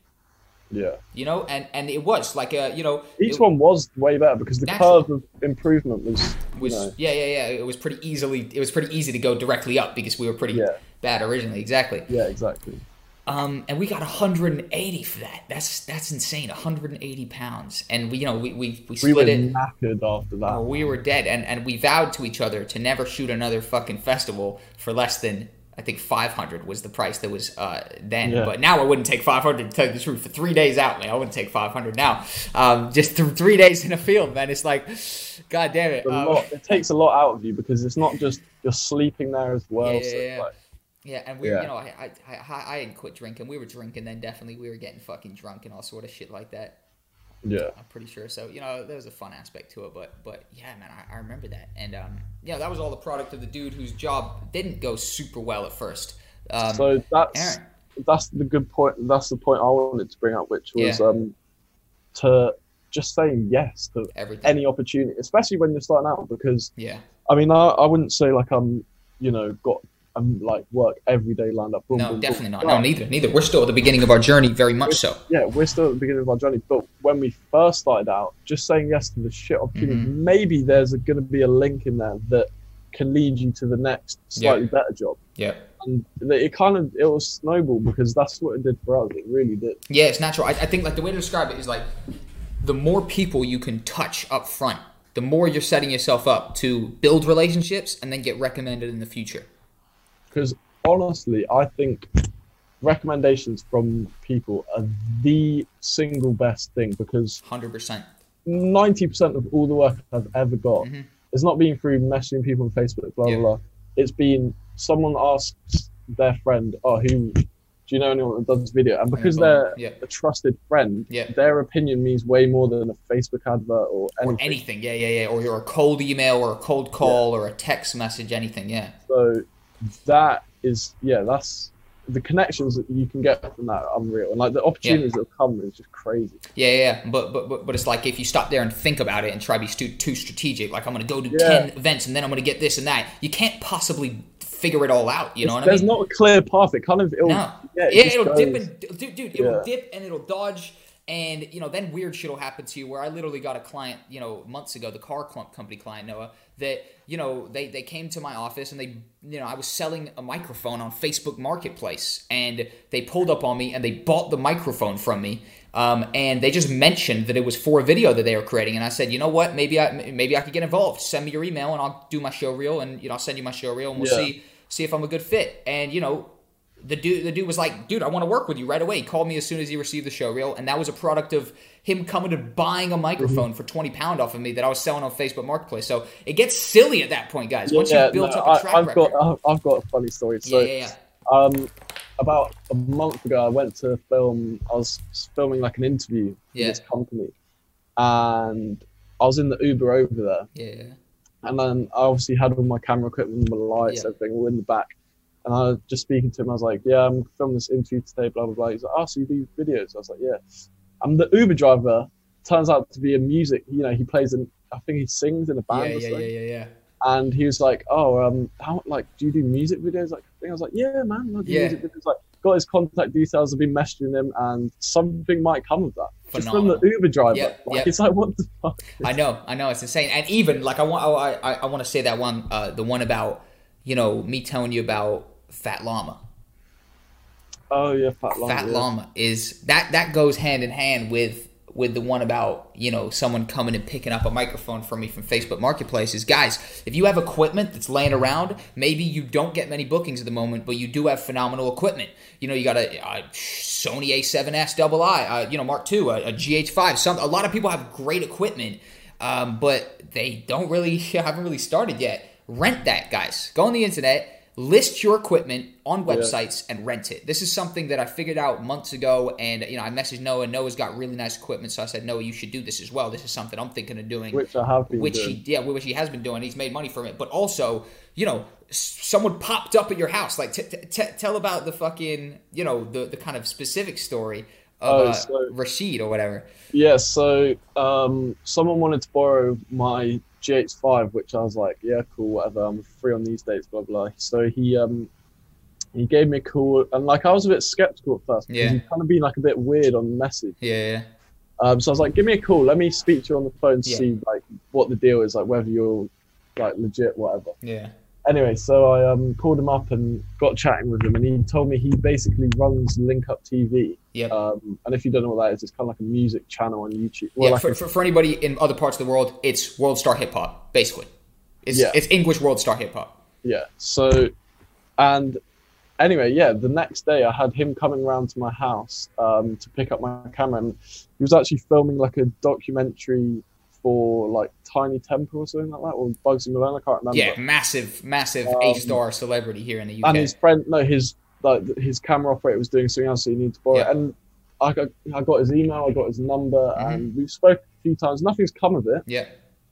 Yeah. You know, and and it was like a you know Each it one was way better because the curve of improvement was, was you know, yeah yeah yeah it was pretty easily it was pretty easy to go directly up because we were pretty Yeah. bad originally exactly. yeah, exactly. Um, and we got 180 for that. That's that's insane. 180 pounds, and we you know we we, we We were it. knackered after that. Oh, we were dead, and and we vowed to each other to never shoot another fucking festival for less than I think 500 was the price that was uh, then. Yeah. But now I wouldn't take 500 to tell you the truth. For three days out, man, I wouldn't take 500 now. Um, just th- three days in a field, man. It's like, god damn it. Um. It takes a lot out of you because it's not just you're sleeping there as well. Yeah, so yeah, yeah. like, Yeah, and we, Yeah. you know, I, I, I, I didn't quit drinking. We were drinking then. Definitely, we were getting fucking drunk and all sort of shit like that. Yeah, I'm pretty sure. So you know, there was a fun aspect to it, but but yeah, man, I, I remember that, and um, yeah, that was all the product of the dude whose job didn't go super well at first. Um, so that's Aaron. that's the good point. That's the point I wanted to bring up, which was Yeah. um to just saying yes to everything. any opportunity, especially when you're starting out. Because yeah, I mean, I, I wouldn't say like I'm, you know, got um like work every day lined up. boom, no, boom, boom. definitely not. But- No, neither, neither. We're still at the beginning of our journey, very much so. yeah, we're still at the beginning of our journey. But when we first started out, just saying yes to the shit opportunity, Mm-hmm. maybe there's going to be a link in there that can lead you to the next slightly Yeah. better job. Yeah, And it kind of it was snowball because that's what it did for us. It really did. yeah, it's natural. I, I think like the way to describe it is like the more people you can touch up front, the more you're setting yourself up to build relationships and then get recommended in the future. Because honestly, I think recommendations from people are the single best thing because Hundred percent. 90% of all the work I've ever got Mhm. it's not been through messaging people on Facebook, blah, Yeah. blah, blah. It's been someone asks their friend, oh, who, do you know anyone that does video? And because they're Yeah. a trusted friend, Yeah. their opinion means way more than a Facebook advert or or anything. anything. Yeah, yeah, yeah. Or you're a cold email or a cold call or a text message, anything. Yeah. So that is, yeah, that's the connections that you can get from that are unreal. And like the opportunities that come is just crazy. Yeah, yeah, yeah. But, but but but it's like if you stop there and think about it and try to be stu- too strategic, like I'm going to go to Yeah. ten events and then I'm going to get this and that. You can't possibly figure it all out. You know what I There's mean? not a clear path. It kind of, it'll, No. yeah, it yeah, it'll dip and dude, dude, it'll Yeah. dip and it'll dodge, and you know then weird shit will happen to you. Where I literally got a client, you know, months ago, the car clump company client Noah, that you know they they came to my office and they, you know, I was selling a microphone on Facebook Marketplace, and they pulled up on me and they bought the microphone from me. Um, and they just mentioned that it was for a video that they were creating, and I said, you know what, maybe I maybe I could get involved. Send me your email, and I'll do my show reel, and you know I'll send you my show reel, and we'll Yeah. see see if I'm a good fit. And you know, the dude the dude was like, dude, I want to work with you right away. He called me as soon as he received the show reel, and that was a product of him coming and buying a microphone Mm-hmm. for twenty pound off of me that I was selling on Facebook Marketplace. So it gets silly at that point, guys. Once yeah, you've built no, up a track I've record. got, I've, I've got a funny story. So, yeah, yeah, yeah. Um, about a month ago, I went to film. I was filming like an interview for Yeah. this company, and I was in the Uber over there. Yeah, yeah. And then I obviously had all my camera equipment, my lights, Yeah. everything, all in the back. And I was just speaking to him. I was like, "Yeah, I'm filming this interview today." Blah blah blah. He's like, "Oh, so you do videos?" I was like, "Yeah." And the Uber driver turns out to be a music. You know, he plays in. I think he sings in a band Yeah, or yeah, something yeah, yeah, yeah. and he was like, "Oh, um, how like do you do music videos?" Like, thing. I was like, "Yeah, man, I do Yeah. music videos." Like, got his contact details. I've been messaging him, and something might come of that. Just from the Uber driver. Yep, like, yep. It's like, what the fuck? I know, I know, it's insane. And even like I want, I, I, I want to say that one, uh, the one about, you know, me telling you about Fat Llama. Oh yeah, fat llama. Fat yeah. Llama is that that goes hand in hand with with the one about you know someone coming and picking up a microphone from me from Facebook Marketplace is guys, if you have equipment that's laying around, maybe you don't get many bookings at the moment, but you do have phenomenal equipment. You know, you got a, a Sony A7S double I, uh, you know, Mark II, a, a GH5. Some a lot of people have great equipment, um, but they don't really haven't really started yet. Rent that, guys. Go on the internet list your equipment on websites yeah. and rent it. This is something that I figured out months ago, and you know I messaged Noah. Noah's got really nice equipment, so I said, Noah, you should do this as well. This is something I'm thinking of doing, which I have been which doing. he yeah, which he has been doing. He's made money from it, but also you know someone popped up at your house. Like t- t- tell about the fucking you know the the kind of specific story. Of, oh, so, uh, Rashid or whatever. Yeah, so um, someone wanted to borrow my GH5, which I was like, yeah, cool, whatever. I'm free on these dates, blah blah. So he um he gave me a call, and like I was a bit skeptical at first because yeah. he'd kind of been like a bit weird on the message. Yeah. yeah. Um, so I was like, give me a call. Let me speak to you on the phone to yeah. see like what the deal is, like whether you're like legit, whatever. Yeah anyway, so I um, called him up and got chatting with him, and he told me he basically runs Link Up TV. Yep. Um, and if you don't know what that is, it's kind of like a music channel on YouTube. Well, yeah, like for, a, for, for, anybody in other parts of the world, it's World Star Hip Hop, basically. It's, yeah. it's English World Star Hip Hop. Yeah. So, and anyway, yeah, the next day I had him coming around to my house um, to pick up my camera, and he was actually filming like a documentary for like Tinie Tempah or something like that, or Bugsy Malone. I can't remember. Yeah, massive, massive um, A-star celebrity here in the UK. And his friend, no, his like his camera operator was doing something else, so he needed to borrow yeah. it. And I got, I got his email, I got his number, mm-hmm. and we've spoken a few times. Nothing's come of it. Yeah.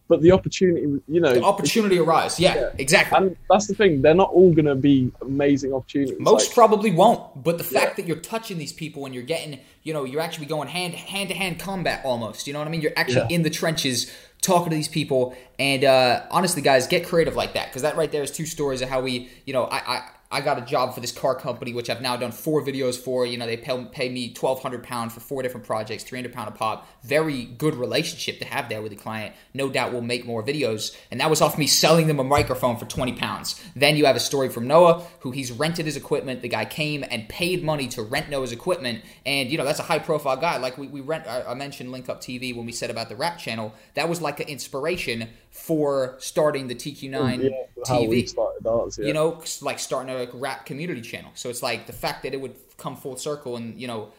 But the opportunity, you know, the opportunity arises. Yeah, yeah, exactly. And that's the thing; they're not all going to be amazing opportunities. Most like, probably won't. But the fact yeah. that you're touching these people and you're getting, you know, you're actually going hand hand to hand combat almost. You know what I mean? You're actually in the trenches talking to these people. And uh, honestly, guys, get creative like that because that right there is two stories of how we, you know, I, I I got a job for this car company, which I've now done four videos for. You know, they pay, pay me twelve hundred pound for four different projects, three hundred pound a pop. Very good relationship to have there with the client. No doubt we'll make more videos, and that was off me selling them a microphone for twenty pounds. Then you have a story from Noah, who he's rented his equipment. The guy came and paid money to rent Noah's equipment, and you know that's a high profile guy. Like we, we rent. I mentioned Link Up TV when we said about the rap channel. That was like an inspiration for starting the TQ9 yeah, TV. Ours, yeah. You know, like starting a rap community channel. So it's like the fact that it would come full circle and, you know,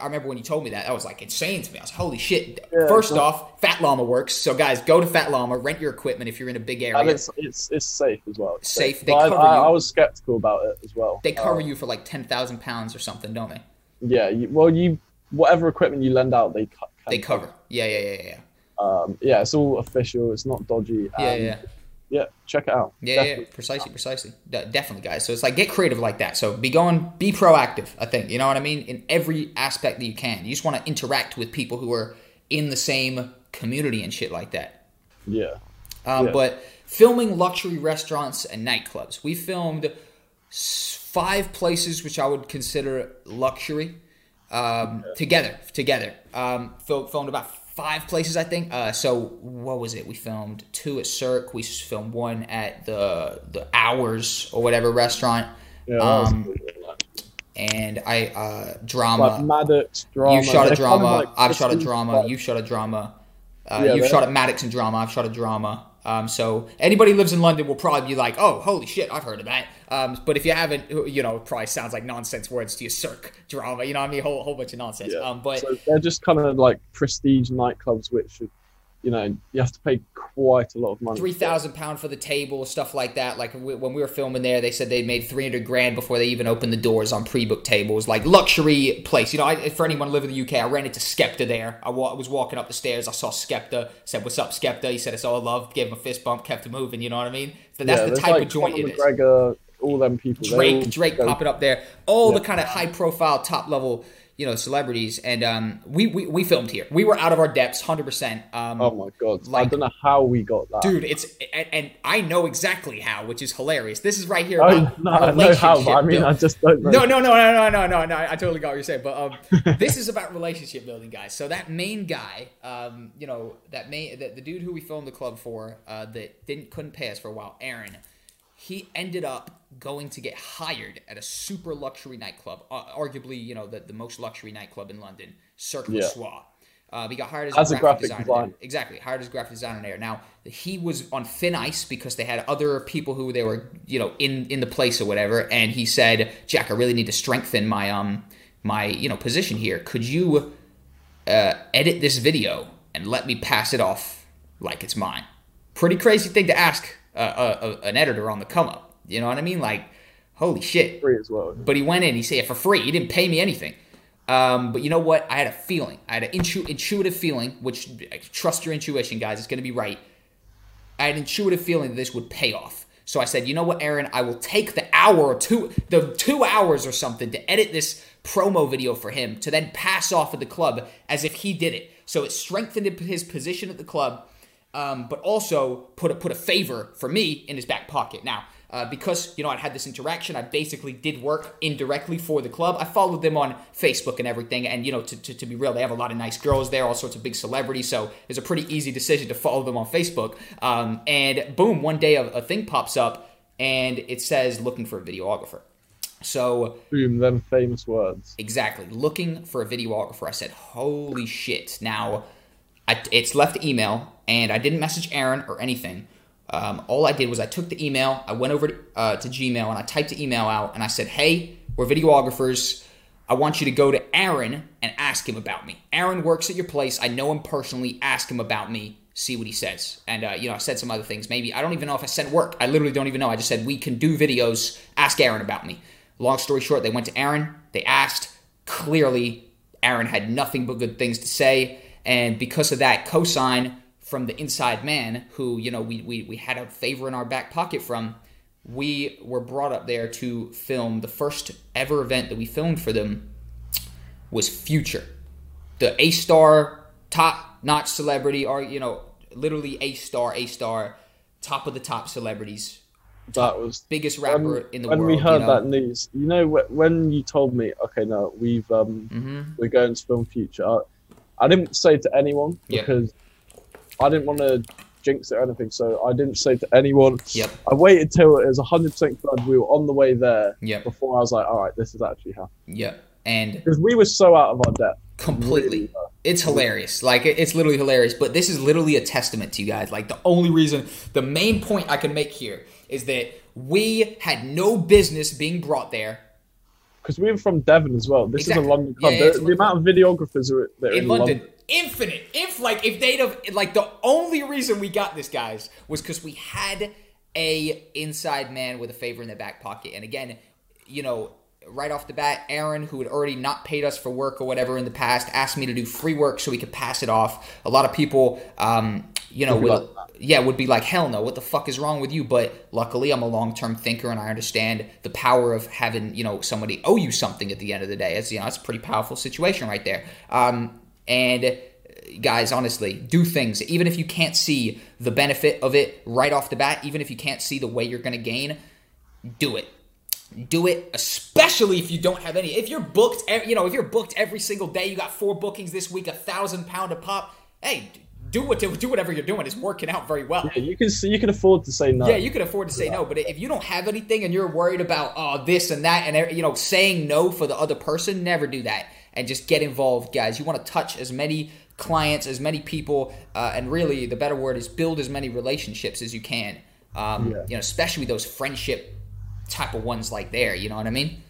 I remember when you told me that, that was like insane to me. I was holy shit. Yeah, First off, Fat Llama works. So guys, go to Fat Llama, rent your equipment if you're in a big area. And it's it's, it's safe as well. It's safe. safe. They cover I, you. I was skeptical about it as well. They cover um, you for like ten thousand pounds or something, don't they? Yeah. You, well, you whatever equipment you lend out, they they cover. Yeah, yeah, yeah, yeah. Um, yeah, it's all official. It's not dodgy. Yeah, yeah. Yeah, check it out. Yeah, yeah, precisely, precisely. De- definitely, guys. So it's like get creative like that. So be going, be proactive. I think you know what I mean in every aspect that you can. You just want to interact with people who are in the same community and shit like that. Yeah. Um, yeah. But filming luxury restaurants and nightclubs, we filmed five places which I would consider luxury um, yeah. together. Together, um, filmed about five places, I think. Uh, so what was it? We filmed two at Cirque. We filmed one at the the Hours or whatever restaurant. Yeah, um, and I uh, drama. Like Maddox drama. You shot a drama. Kind of like I've shot a drama. You shot a drama. Uh, yeah, you've shot at Maddox and drama. I've shot a drama. Um, so anybody who lives in London will probably be like, "Oh, holy shit, I've heard of that." Um, but if you haven't, you know, probably sounds like nonsense words to you, Cirque drama. You know, what I mean, a whole whole bunch of nonsense. Yeah. Um, but so they're just kind of like prestige nightclubs, which you know you have to pay quite a lot of money. Three thousand pound for the table, stuff like that. Like when we were filming there, they said they made three hundred grand before they even opened the doors on pre-booked tables. Like luxury place. You know, I, for anyone living in the UK, I ran into Skepta there. I, wa- I was walking up the stairs, I saw Skepta. Said, "What's up, Skepta?" He said, "It's all love." Gave him a fist bump, kept him moving. You know what I mean? So that's yeah, the type like of joint Conor it is. McGregor, all them people. Drake, Drake popping up there. All Yeah. the kind of high profile, top level, you know, celebrities. And um, we, we we filmed here. We were out of our depths, hundred percent. Um, Oh my god! I don't know how we got that. dude, it's and, and I know exactly how, which is hilarious. This is right here. About no, I know how, I mean, build. I just don't know. No, no, no, no, no, no, no, no. I totally got what you're saying, but um, this is about relationship building, guys. So that main guy, um, you know, that main the, the dude who we filmed the club for, uh, that didn't couldn't pay us for a while, Aaron. He ended up going to get hired at a super luxury nightclub, uh, arguably, you know, the, the most luxury nightclub in London, Cirque du Yeah. Soir. Uh, he got hired as, As a graphic, graphic designer. designer. there. Exactly, hired as a graphic designer there. Now he was on thin ice because they had other people who they were, you know, in in the place or whatever. And he said, "Jack, I really need to strengthen my um my you know position here. Could you uh, edit this video and let me pass it off like it's mine?" Pretty crazy thing to ask uh, uh, uh, an editor on the come up. You know what I mean? Like, holy shit. Free as well. But he went in. He said it for free. He didn't pay me anything. Um, but you know what? I had a feeling. I had an intu- intuitive feeling, which trust your intuition, guys. It's going to be right. I had an intuitive feeling that this would pay off. So I said, you know what, Aaron? I will take the hour or two, the two hours or something to edit this promo video for him to then pass off at the club as if he did it. So it strengthened his position at the club, um, but also put a, put a favor for me in his back pocket. Now, uh, because you know I had this interaction, I basically did work indirectly for the club. I followed them on Facebook and everything, and you know to, to, to be real, they have a lot of nice girls there, all sorts of big celebrities. So it's a pretty easy decision to follow them on Facebook. Um, and boom, one day a, a thing pops up, and it says looking for a videographer. So Boom, them famous words. Exactly. Looking for a videographer. I said, holy shit. Now, I, it's left email, and I didn't message Aaron or anything. Um, all I did was I took the email, I went over to, uh, to Gmail, and I typed the email out, and I said, hey, we're videographers. I want you to go to Aaron and ask him about me. Aaron works at your place. I know him personally. Ask him about me. See what he says. And, uh, you know, I said some other things. Maybe, I don't even know if I sent work. I literally don't even know. I just said, we can do videos. Ask Aaron about me. Long story short, they went to Aaron. They asked. Clearly, Aaron had nothing but good things to say. And because of that cosign from the inside man, who, you know, we, we, we had a favor in our back pocket from, we were brought up there to film the first ever event that we filmed for them was Future. The A star, top notch celebrity, or, you know, literally A star, A star, top of the top celebrities, That was biggest rapper when, in the when world. When we heard you know? that news. You know, wh- when you told me, okay, no, we've um, Mhm. we're going to film Future. I, I didn't say to anyone because I didn't want to jinx it or anything. So I didn't say to anyone. Yep. I waited till it was 100% confirmed we were on the way there Yep. before I was like, all right, this is actually happening. Yep. And Because we were so out of our depth. completely. Really, uh, It's hilarious. Like it's literally hilarious. But this is literally a testament to you guys. Like the only reason, the main point I can make here is that we had no business being brought there Because we were from Devon as well. This Exactly. is a London club. Yeah, the, the amount of videographers that are in London. Infinite. If like if they'd have like the only reason we got this guys was because we had a inside man with a favor in the back pocket. And again, you know, right off the bat, Aaron, who had already not paid us for work or whatever in the past, asked me to do free work so we could pass it off. A lot of people, um, you know, Would be would, like yeah, would be like, hell no, what the fuck is wrong with you? But luckily, I'm a long term thinker and I understand the power of having, you know, somebody owe you something at the end of the day. It's, you know, it's a pretty powerful situation right there. Um, and uh, guys, honestly, do things. Even if you can't see the benefit of it right off the bat, even if you can't see the way you're going to gain, do it. Do it, especially if you don't have any. If you're booked, you know, if you're booked every single day, you got four bookings this week, a thousand pound a pop. Hey, do what do whatever you're doing. It's working out very well. Yeah, you can see, you can afford to say no. Yeah, you can afford to say no, but if you don't have anything and you're worried about oh this and that and you know saying no for the other person, never do that and just get involved, guys. You want to touch as many clients, as many people, uh, and really the better word is build as many relationships as you can. Um, Yeah. You know, especially those friendship type of ones like there. You know what I mean?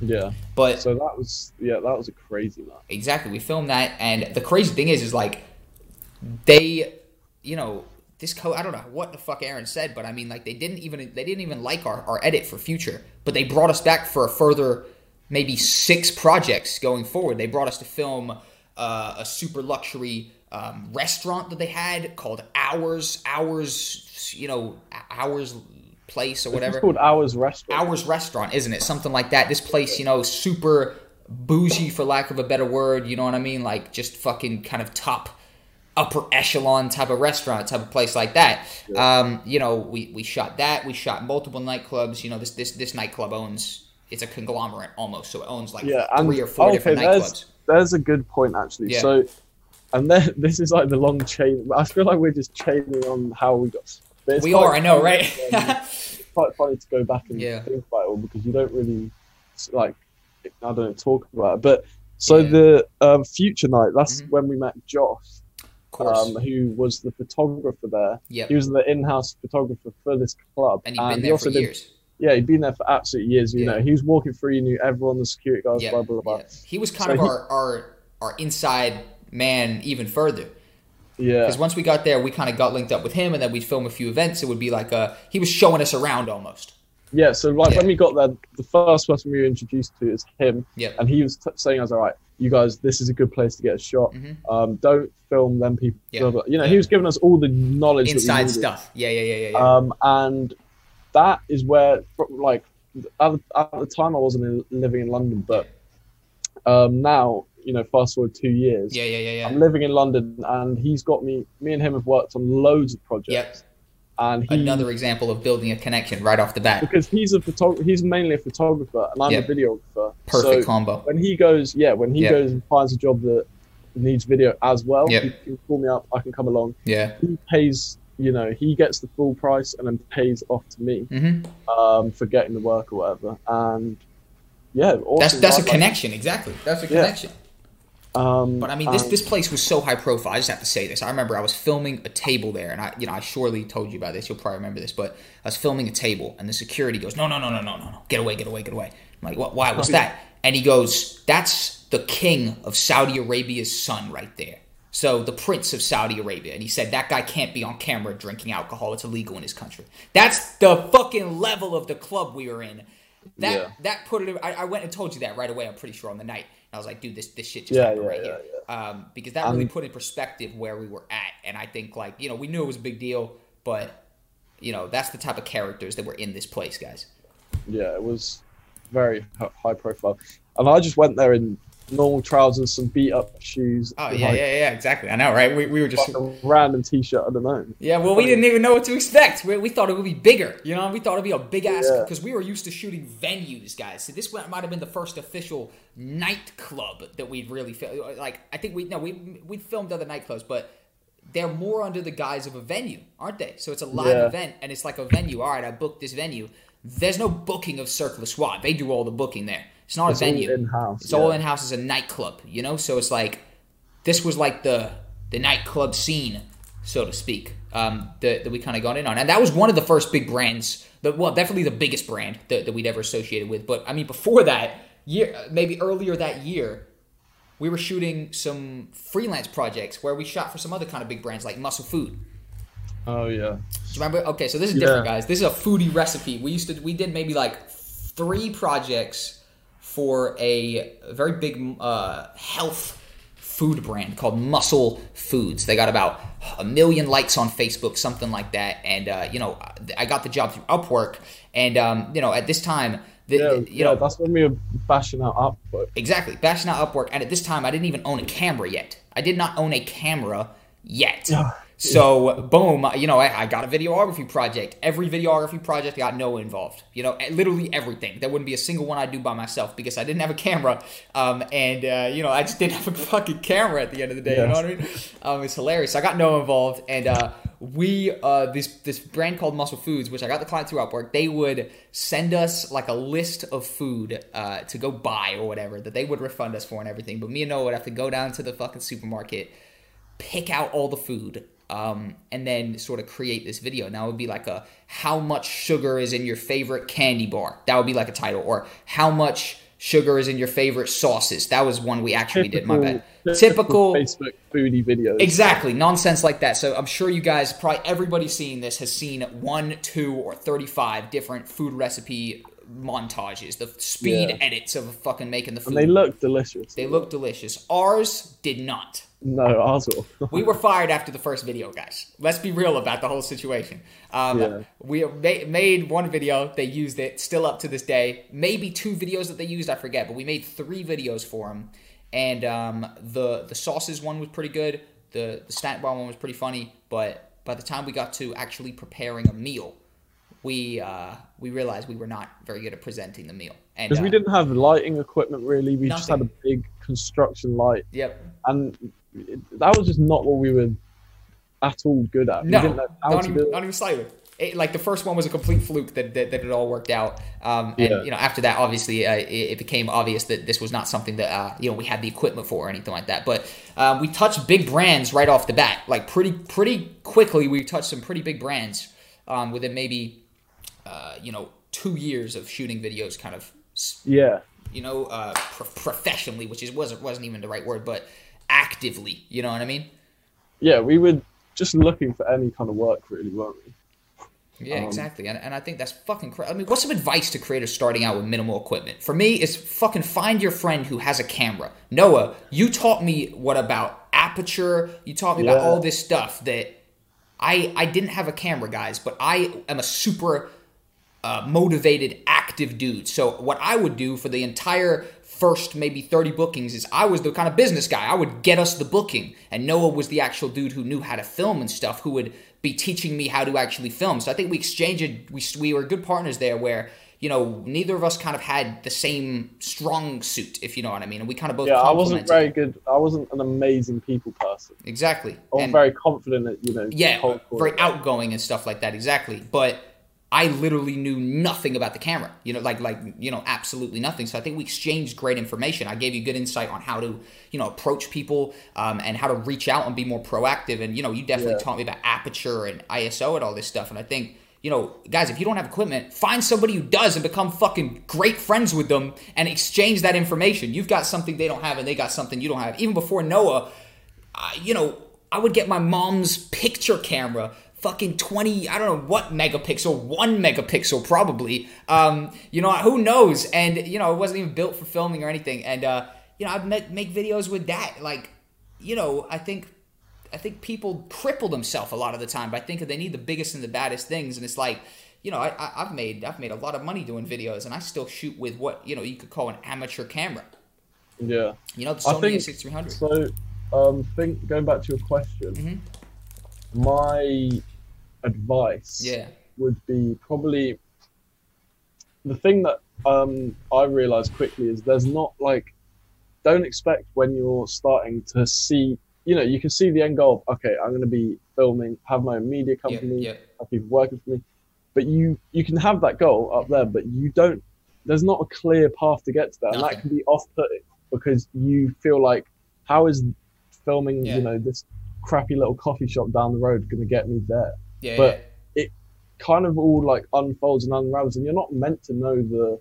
yeah. But So that was yeah, that was a crazy night. exactly, we filmed that, and the crazy thing is, is like they, you know, this co I don't know what the fuck Aaron said, but I mean, like they didn't even they didn't even like our our edit for future, but they brought us back for a further maybe six projects going forward. They brought us to film uh, a super luxury um, restaurant that they had called Hours Hours, you know, Hours Place or whatever. It's called Hours Restaurant. Hours Restaurant, isn't it? Something like that. This place, you know, super bougie for lack of a better word. You know what I mean? Like just fucking kind of top, upper echelon type of restaurant, type of place like that. Um, you know, we we shot that. We shot multiple nightclubs. You know, this this this nightclub owns. It's a conglomerate almost, so it owns like yeah, and three or four okay, different nightclubs. there's a good point actually. Yeah. So, and then this is like the long chain. I feel like we're just chaining on how we got. We are, I know, right? um, it's quite funny to go back and Yeah. think about it all because you don't really like I don't know, talk about it. But So Yeah. the um, future night, that's Mhm. when we met Josh, um, who was the photographer there. yep. He was the in-house photographer for this club, And been he there also for did years. Yeah, he'd been there for absolute years. You Yeah. know, he was walking through. You knew everyone, the security guards, Yeah, blah blah blah. yeah. He was kind So of he- our, our our inside man even further. Yeah, Because once we got there, we kind of got linked up with him, and then we'd film a few events. It would be like uh he was showing us around almost. yeah. So like Yeah. when we got there, the first person we were introduced to is him, Yeah. and he was t- saying, "I was all right, you guys, this is a good place to get a shot. Mhm. Um, don't film them people." Yeah. You know, Yeah. he was giving us all the knowledge Inside stuff. Yeah, yeah, yeah, yeah. yeah. Um, and that is where, like, at the, at the time I wasn't in, living in London, but um, now, you know, fast forward two years, yeah, yeah, yeah, yeah. I'm living in London, and he's got me. Me and him have worked on loads of projects. Yep. And he, Another example of building a connection right off the bat. because he's a photog- he's mainly a photographer, and I'm Yep. a videographer. Perfect So combo. when he goes, yeah, when he Yeah. goes and finds a job that needs video as well, Yep. he can call me up. I can come along. Yeah. He pays, you know, he gets the full price and then pays off to me hmm um, for getting the work or whatever. And yeah, awesome. That's that's a Like- connection. Exactly. That's a Yeah. connection. Um, But I mean, this this place was so high profile. I just have to say this. I remember I was filming a table there, and I, you know, I surely told you about this. You'll probably remember this, but I was filming a table, and the security goes, "No, no, no, no, no, no, no, get away, get away, get away." I'm like, "What? Why? What's that?" And he goes, "That's the king of Saudi Arabia's son right there." So the prince of Saudi Arabia, and he said that guy can't be on camera drinking alcohol. It's illegal in his country. That's the fucking level of the club we were in. That Yeah. that put it. I, I went and told you that right away. I'm pretty sure on the night. I was like, dude, this this shit just Yeah, happened yeah, right here um, because that really Um, put in perspective where we were at. And I think like you know we knew it was a big deal, but you know that's the type of characters that were in this place, guys. yeah, it was very high profile. And I just went there in normal trousers, some beat up shoes, Oh yeah, like, yeah, yeah, exactly. I know, right? We, we were just like a random t-shirt. I don't know. yeah. Well, we didn't even know what to expect. We, we thought it would be bigger. You know, we thought it'd be a big ass Yeah. because we were used to shooting venues, guys. So this might have been the first official nightclub that we'd really fil- like. I think we no we we filmed other nightclubs, but they're more under the guise of a venue, aren't they? So it's a live Yeah. event and it's like a venue. All right, I booked this venue. There's no booking of Cirque le Soir. They do all the booking there. It's not It's a all venue. in-house, It's all in house as a nightclub, you know. So it's like this was like the the nightclub scene, so to speak, um, that, that we kind of got in on, and that was one of the first big brands. That well, definitely the biggest brand that, that we'd ever associated with. But I mean, before that year, maybe earlier that year, we were shooting some freelance projects where we shot for some other kind of big brands like Muscle Food. Oh yeah. Do you remember? Okay, so this is different, Yeah. guys. This is a foodie recipe. We used to we did maybe like three projects for a very big uh, health food brand called Muscle Foods. They got about a million likes on Facebook, something like that. And uh, you know, I got the job through Upwork, and um, you know, at this time, the, Yeah, the- you yeah, know, that's when we were bashing out Upwork. Exactly. Bashing out Upwork. And at this time, I didn't even own a camera yet. I did not own a camera yet. So, boom, you know, I, I got a videography project. Every videography project got Noah involved. You know, literally everything. There wouldn't be a single one I'd do by myself because I didn't have a camera. Um, and, uh, you know, I just didn't have a fucking camera at the end of the day. You know what I mean? Um, it's hilarious. So I got Noah involved. And uh, we, uh, this, this brand called Muscle Foods, which I got the client through Upwork, they would send us like a list of food uh, to go buy or whatever that they would refund us for and everything. But me and Noah would have to go down to the fucking supermarket pick out all the food um, and then sort of create this video. Now it would be like a how much sugar is in your favorite candy bar. That would be like a title. Or how much sugar is in your favorite sauces. That was one we actually did. My bad. Typical. Facebook foodie videos. Exactly, nonsense like that. So I'm sure you guys, probably everybody seeing this has seen one, two, or 35 different food recipe montages, the speed Yeah. edits of fucking making the food. and they look delicious. they look delicious. Ours did not. No, will. We were fired after the first video, guys. Let's be real about the whole situation. Um, Yeah. We ma- made one video. They used it. Still up to this day. Maybe two videos that they used. I forget. But we made three videos for them. And um, the the sauces one was pretty good. The the snack bar one was pretty funny. But by the time we got to actually preparing a meal, we uh, we realized we were not very good at presenting the meal. Because we uh, didn't have lighting equipment really. We just had a big construction light, Yep. and it, that was just not what we were at all good at. No. we didn't know how Not even, not even slightly. it, like the first one was a complete fluke that, that, that it all worked out. Um, and Yeah. you know, after that, obviously, uh, it, it became obvious that this was not something that uh, you know we had the equipment for or anything like that. But um, we touched big brands right off the bat, like pretty pretty quickly. We touched some pretty big brands um, within maybe uh, you know two years of shooting videos, kind of Yeah, you know uh, pro- professionally, which is wasn't wasn't even the right word, but actively. You know what I mean? yeah. We were just looking for any kind of work, really, weren't we? Yeah, Um, exactly. And, and I think that's fucking crazy. I mean, what's some advice to creators starting out with minimal equipment? For me, it's fucking find your friend who has a camera. Noah, you taught me what about aperture. You taught me about all this stuff that I I didn't have a camera, guys, but I am a super uh, motivated, active dude. So what I would do for the entire first maybe 30 bookings is I was the kind of business guy. I would get us the booking, and Noah was the actual dude who knew how to film and stuff, who would be teaching me how to actually film. So I think we exchanged, we we were good partners there, where you know neither of us kind of had the same strong suit, if you know what I mean, and we kind of both Yeah, I wasn't very good. I wasn't an amazing people person. exactly. I was And- very confident at you know. yeah, very outgoing and stuff like that. Exactly, but I literally knew nothing about the camera. You know, like like you know, absolutely nothing. So I think we exchanged great information. I gave you good insight on how to you know approach people um, and how to reach out and be more proactive. And you know, you definitely Yeah. taught me about aperture and ISO and all this stuff. And I think. You know, guys, if you don't have equipment, find somebody who does and become fucking great friends with them and exchange that information. You've got something they don't have and they got something you don't have. Even before Noah, uh, you know, I would get my mom's picture camera, fucking 20, I don't know what megapixel, one megapixel probably. Um, you know, who knows? And, you know, it wasn't even built for filming or anything. And, uh, you know, I'd make, make videos with that. Like, you know, I think. I think people cripple themselves a lot of the time by thinking they need the biggest and the baddest things, and it's like, you know, I, I, I've made I've made a lot of money doing videos, and I still shoot with what you know you could call an amateur camera. Yeah. You know, the Sony think A6300. So, um, think going back to your question, Mhm. my advice Yeah, would be probably the thing that um, I realized quickly is there's not like don't expect when you're starting to see you know you can see the end goal of, okay I'm going to be filming have my own media company yeah. have people working for me. But you you can have that goal up there but you don't there's not a clear path to get to that. And that can be off-putting because you feel like how is filming Yeah. you know this crappy little coffee shop down the road going to get me there Yeah, But- yeah. kind of all like unfolds and unravels, and you're not meant to know the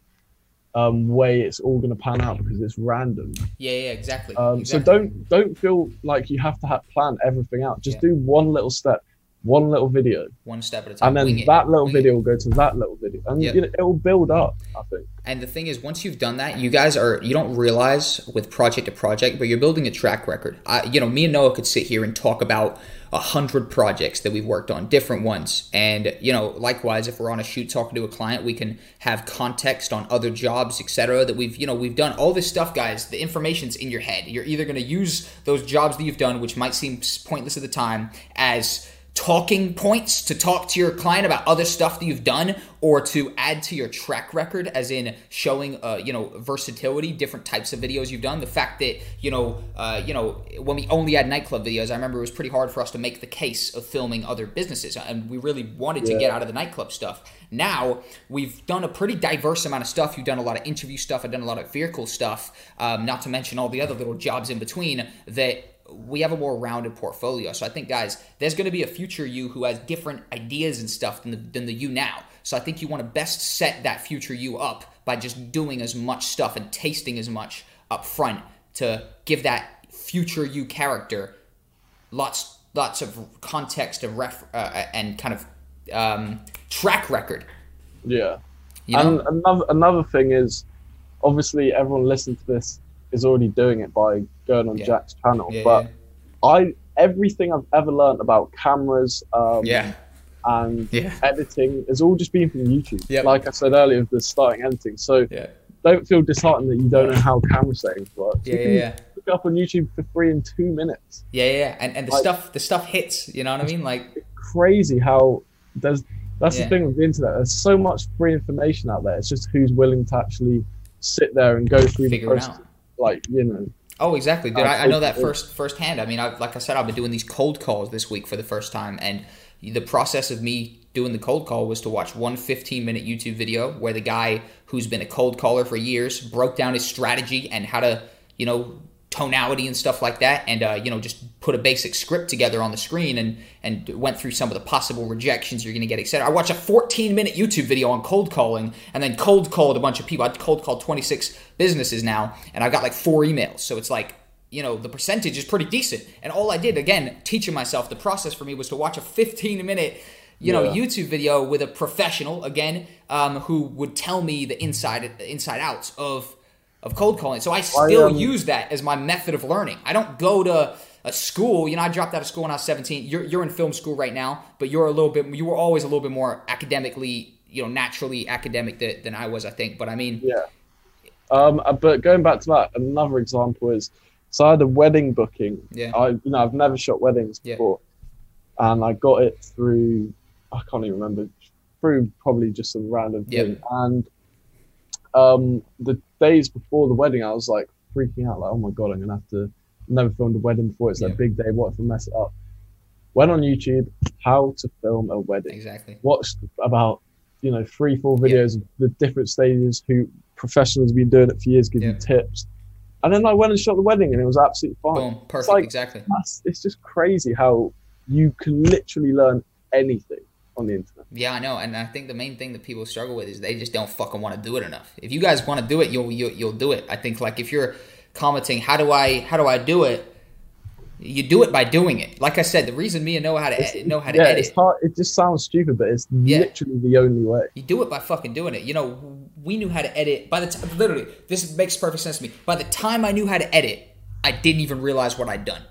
um, way it's all going to pan out because it's random. Yeah, yeah, exactly. Um, exactly. So don't don't feel like you have to have plan everything out. Just Yeah. do one little step, one little video, one step at a time. and then Wing it. that little Wing it. video will go to that little video, and Yep. you know, it will build up. I think. And the thing is, once you've done that, you guys are you don't realize with project to project, but you're building a track record. I, you know, me and Noah could sit here and talk about a hundred projects that we've worked on, different ones, and you know, likewise, if we're on a shoot talking to a client, we can have context on other jobs, etc. That we've you know we've done all this stuff, guys. The information's in your head. You're either going to use those jobs that you've done, which might seem pointless at the time, as talking points to talk to your client about other stuff that you've done or to add to your track record as in showing uh, you know versatility different types of videos you've done. The fact that you know uh, you know when we only had nightclub videos i remember it was pretty hard for us to make the case of filming other businesses and we really wanted to get out of the nightclub stuff. Now we've done a pretty diverse amount of stuff. You've done a lot of interview stuff. I've done a lot of vehicle stuff um, not to mention all the other little jobs in between that we have a more rounded portfolio. So I think, guys, there's going to be a future you who has different ideas and stuff than the, than the you now. So I think you want to best set that future you up by just doing as much stuff and tasting as much up front to give that future you character lots lots of context and ref uh, and kind of um, track record. Yeah. You know? And another another thing is, obviously, everyone listening to this is already doing it by going on Yeah. Jack's channel. Yeah, but I everything I've ever learned about cameras, um, yeah, and editing has all just been from YouTube. Yep. Like I said earlier, the starting editing. So yeah, don't feel disheartened that you don't know how camera settings work. yeah, yeah, yeah. look up on YouTube for free in two minutes. Yeah, yeah, yeah. And and the Like- stuff the stuff hits. You know what I mean? Like Crazy how there's. That's Yeah. the thing with the internet. There's so much free information out there. It's just who's willing to actually sit there and go through figure the process. Like you know, Oh, exactly, dude. Uh, I, I know that first firsthand. I mean, I, like I said, I've been doing these cold calls this week for the first time, and the process of me doing the cold call was to watch one 15 minute YouTube video where the guy who's been a cold caller for years broke down his strategy and how to, you know, tonality and stuff like that and uh, you know just put a basic script together on the screen and and went through some of the possible rejections you're going to get etc i watched a 14 minute youtube video on cold calling and then cold called a bunch of people. I cold called 26 businesses now and i got like four emails. So it's like you know the percentage is pretty decent. And all i did again teaching myself the process for me was to watch a 15 minute you know Yeah. youtube video with a professional again um, who would tell me the inside inside outs of of cold calling so i still um, use that as my method of learning i don't go to a school you know i dropped out of school when i was 17 you're, you're in film school right now but you're a little bit you were always a little bit more academically you know naturally academic than, than i was i think but i mean Yeah. Um, uh, but going back to that, another example is so I had a wedding booking. Yeah. I you know I've never shot weddings Yeah. before, and I got it through I can't even remember through probably just some random Yeah. thing. And um, the days before the wedding, I was like freaking out, like oh my god, I'm gonna have to never filmed a wedding before. It's Yeah. a big day. What if I mess it up? Went on YouTube, how to film a wedding exactly watched about you know three four videos of the different stages who professionals have been doing it for years give Yeah. you tips and then i went and shot the wedding and it was absolutely fine boom perfect like- exactly it's just crazy how you can literally learn anything on the internet Yeah, I know, and I think the main thing that people struggle with is they just don't fucking want to do it enough. If you guys want to do it, you'll, you'll you'll do it. I think like if you're commenting, how do I how do I do it? You do it by doing it. Like I said, the reason me and know how to ed- know how to yeah edit, it's hard it just sounds stupid but it's Yeah. literally the only way you do it by fucking doing it. You know, we knew how to edit by the time. Literally, this makes perfect sense to me. By the time I knew how to edit, I didn't even realize what I'd done.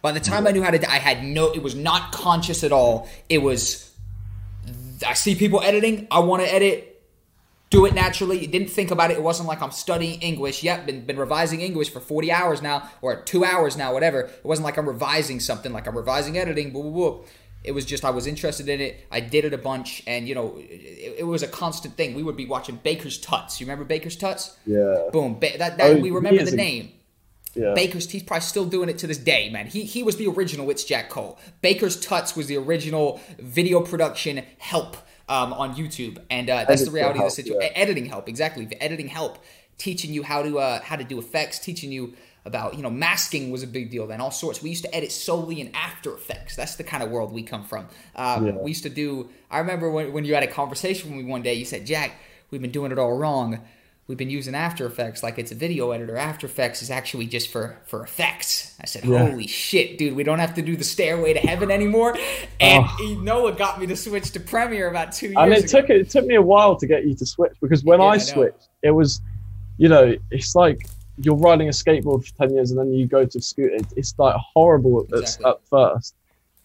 By the time I knew how to, I had no. It was not conscious at all. It was. I see people editing. I want to edit. Do it naturally. Didn't think about it. It wasn't like I'm studying English. Yep, been been revising English for 40 hours now, or two hours now, whatever. It wasn't like I'm revising something. Like I'm revising editing. Blah blah blah. It was just I was interested in it. I did it a bunch, and you know, it, it was a constant thing. We would be watching Baker's Tuts. You remember Baker's Tuts? yeah Boom. Ba- that, that Oh, we remember the ago. name. Yeah Baker's he's probably still doing it to this day, man. He he was the original It's Jack Cole. Baker's Tuts was the original video production help um, on YouTube, and uh, that's the reality of the situation. yeah. Editing help, exactly. The editing help, teaching you how to uh, how to do effects, teaching you about you know masking was a big deal then all sorts we used to edit solely in after effects that's the kind of world we come from um, Yeah. we used to do i remember when, when you had a conversation with me one day you said jack we've been doing it all wrong we've been using after effects like it's a video editor after effects is actually just for for effects i said Yeah. holy shit dude we don't have to do the stairway to heaven anymore and Oh. noah got me to switch to premiere about two years and it ago. took it took me a while to get you to switch because when Yeah, I I switched, it was, you know, it's like you're riding a skateboard for ten years and then you go to scooter. It's like horrible at, Exactly. at first,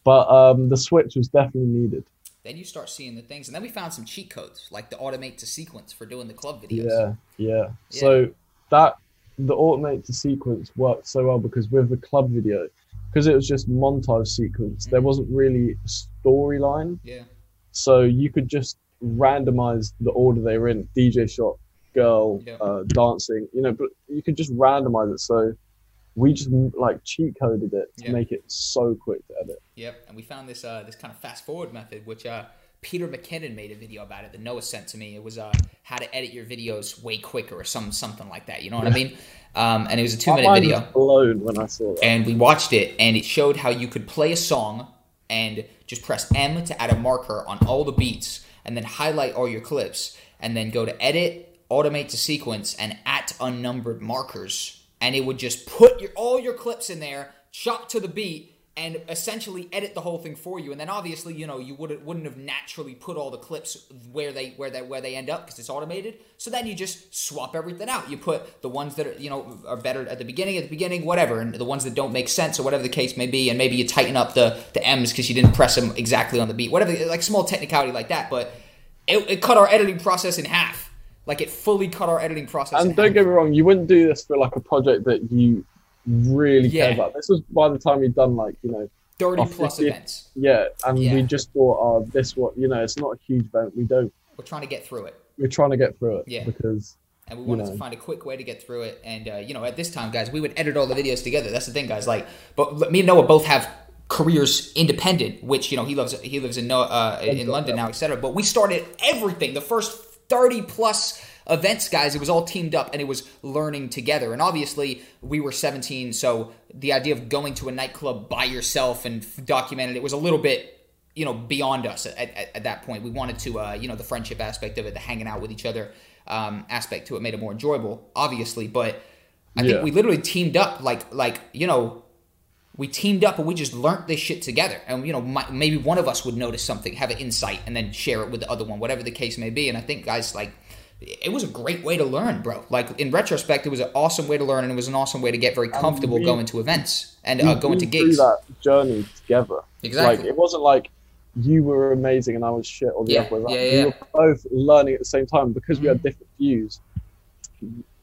but um, the switch was definitely needed. Then you start seeing the things and then we found some cheat codes like the automate to sequence for doing the club videos Yeah, yeah. Yeah. So that the automate to sequence worked so well because with the club video, because it was just montage sequence, there Mhm. wasn't really a storyline. yeah So you could just randomize the order they were in DJ shot, girl, Yeah. uh, dancing, you know, but you could just randomize it. So we just like cheat coded it to Yeah. make it so quick to edit. Yep, and we found this uh, this kind of fast forward method, which uh, Peter McKinnon made a video about it that Noah sent to me. It was uh, how to edit your videos way quicker or some something like that. You know what I mean? Um, and it was a two minute video, was blown when I saw that. and we watched it, and it showed how you could play a song and just press M to add a marker on all the beats, and then highlight all your clips, and then go to edit, automate to sequence, and at unnumbered markers, and it would just put your all your clips in there, chop to the beat, and essentially edit the whole thing for you. And then obviously, you know, you wouldn't wouldn't have naturally put all the clips where they where they where they end up because it's automated. So then you just swap everything out. You put the ones that are you know are better at the beginning, at the beginning, whatever, and the ones that don't make sense or whatever the case may be. And maybe you tighten up the the M's because you didn't press them exactly on the beat, whatever, like small technicality like that. But it, it cut our editing process in half. Like it fully cut our editing process. And don't get me wrong, you wouldn't do this for like a project that you really Yeah. care about. This was by the time you'd done like, you know, thirty plus 50. events. yeah, and Yeah. we just thought, oh, this what you know, it's not a huge event. We don't. We're trying to get through it. We're trying to get through it Yeah. because and we you wanted to find a quick way to get through it. And uh, you know, at this time, guys, we would edit all the videos together. That's the thing, guys. Like, but me and Noah both have careers independent, which you know he loves. He lives in no, uh, in London now, etc. But we started everything. The first thirty plus events, guys, it was all teamed up and it was learning together. And obviously, we were 17, so the idea of going to a nightclub by yourself and documenting it was a little bit you know beyond us at, at, at that point we wanted to uh, you know the friendship aspect of it the hanging out with each other um, aspect to it made it more enjoyable obviously but i Yeah. think we literally teamed up like like you know we teamed up and we just learned this shit together and you know my, maybe one of us would notice something have an insight and then share it with the other one whatever the case may be and i think guys like it was a great way to learn bro like in retrospect it was an awesome way to learn and it was an awesome way to get very comfortable we- going to events and we uh, going to gigs that journey together. Exactly. Like it wasn't like you were amazing and I was shit, or the Yeah, other way around. yeah, We were both learning at the same time because we had different views.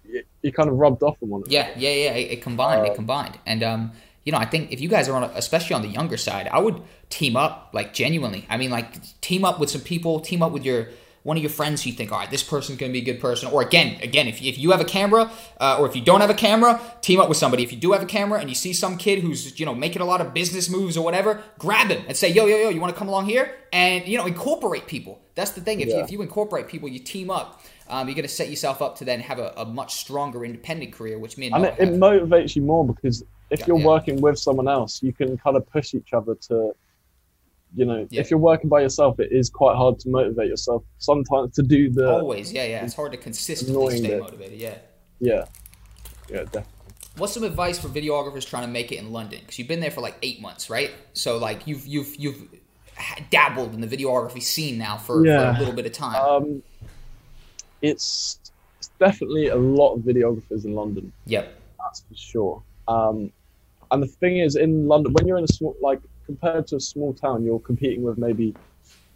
It, it kind of rubbed off on one another. Yeah, yeah, yeah. It, it combined. it Um, combined. And um, you know, I think if you guys are on, a, especially on the younger side, I would team up like genuinely. I mean, like team up with some people. Team up with your one of your friends who you think, all right, this person's going to be a good person. Or again, again, if, if you have a camera, uh, or if you don't have a camera, team up with somebody. If you do have a camera and you see some kid who's you know making a lot of business moves or whatever, grab him and say, yo, yo, yo, you want to come along here? And you know, incorporate people. That's the thing. If, you, Yeah. if you incorporate people, you team up. Um, you're going to set yourself up to then have a, a much stronger independent career, which means and, and it, it motivates you more because if you're yeah. working with someone else, you can kind of push each other to, you know, Yeah. if you're working by yourself, it is quite hard to motivate yourself sometimes to do the, Always, yeah, yeah. It's hard to consistently stay bit. motivated. Yeah. yeah, yeah, definitely. What's some advice for videographers trying to make it in London? Because you've been there for like eight months, right? So like you've you've you've dabbled in the videography scene now for, for a little bit of time. Um, it's, it's definitely a lot of videographers in London. yep. that's for sure. Um, and the thing is, in London, when you're in a small, like compared to a small town, you're competing with maybe,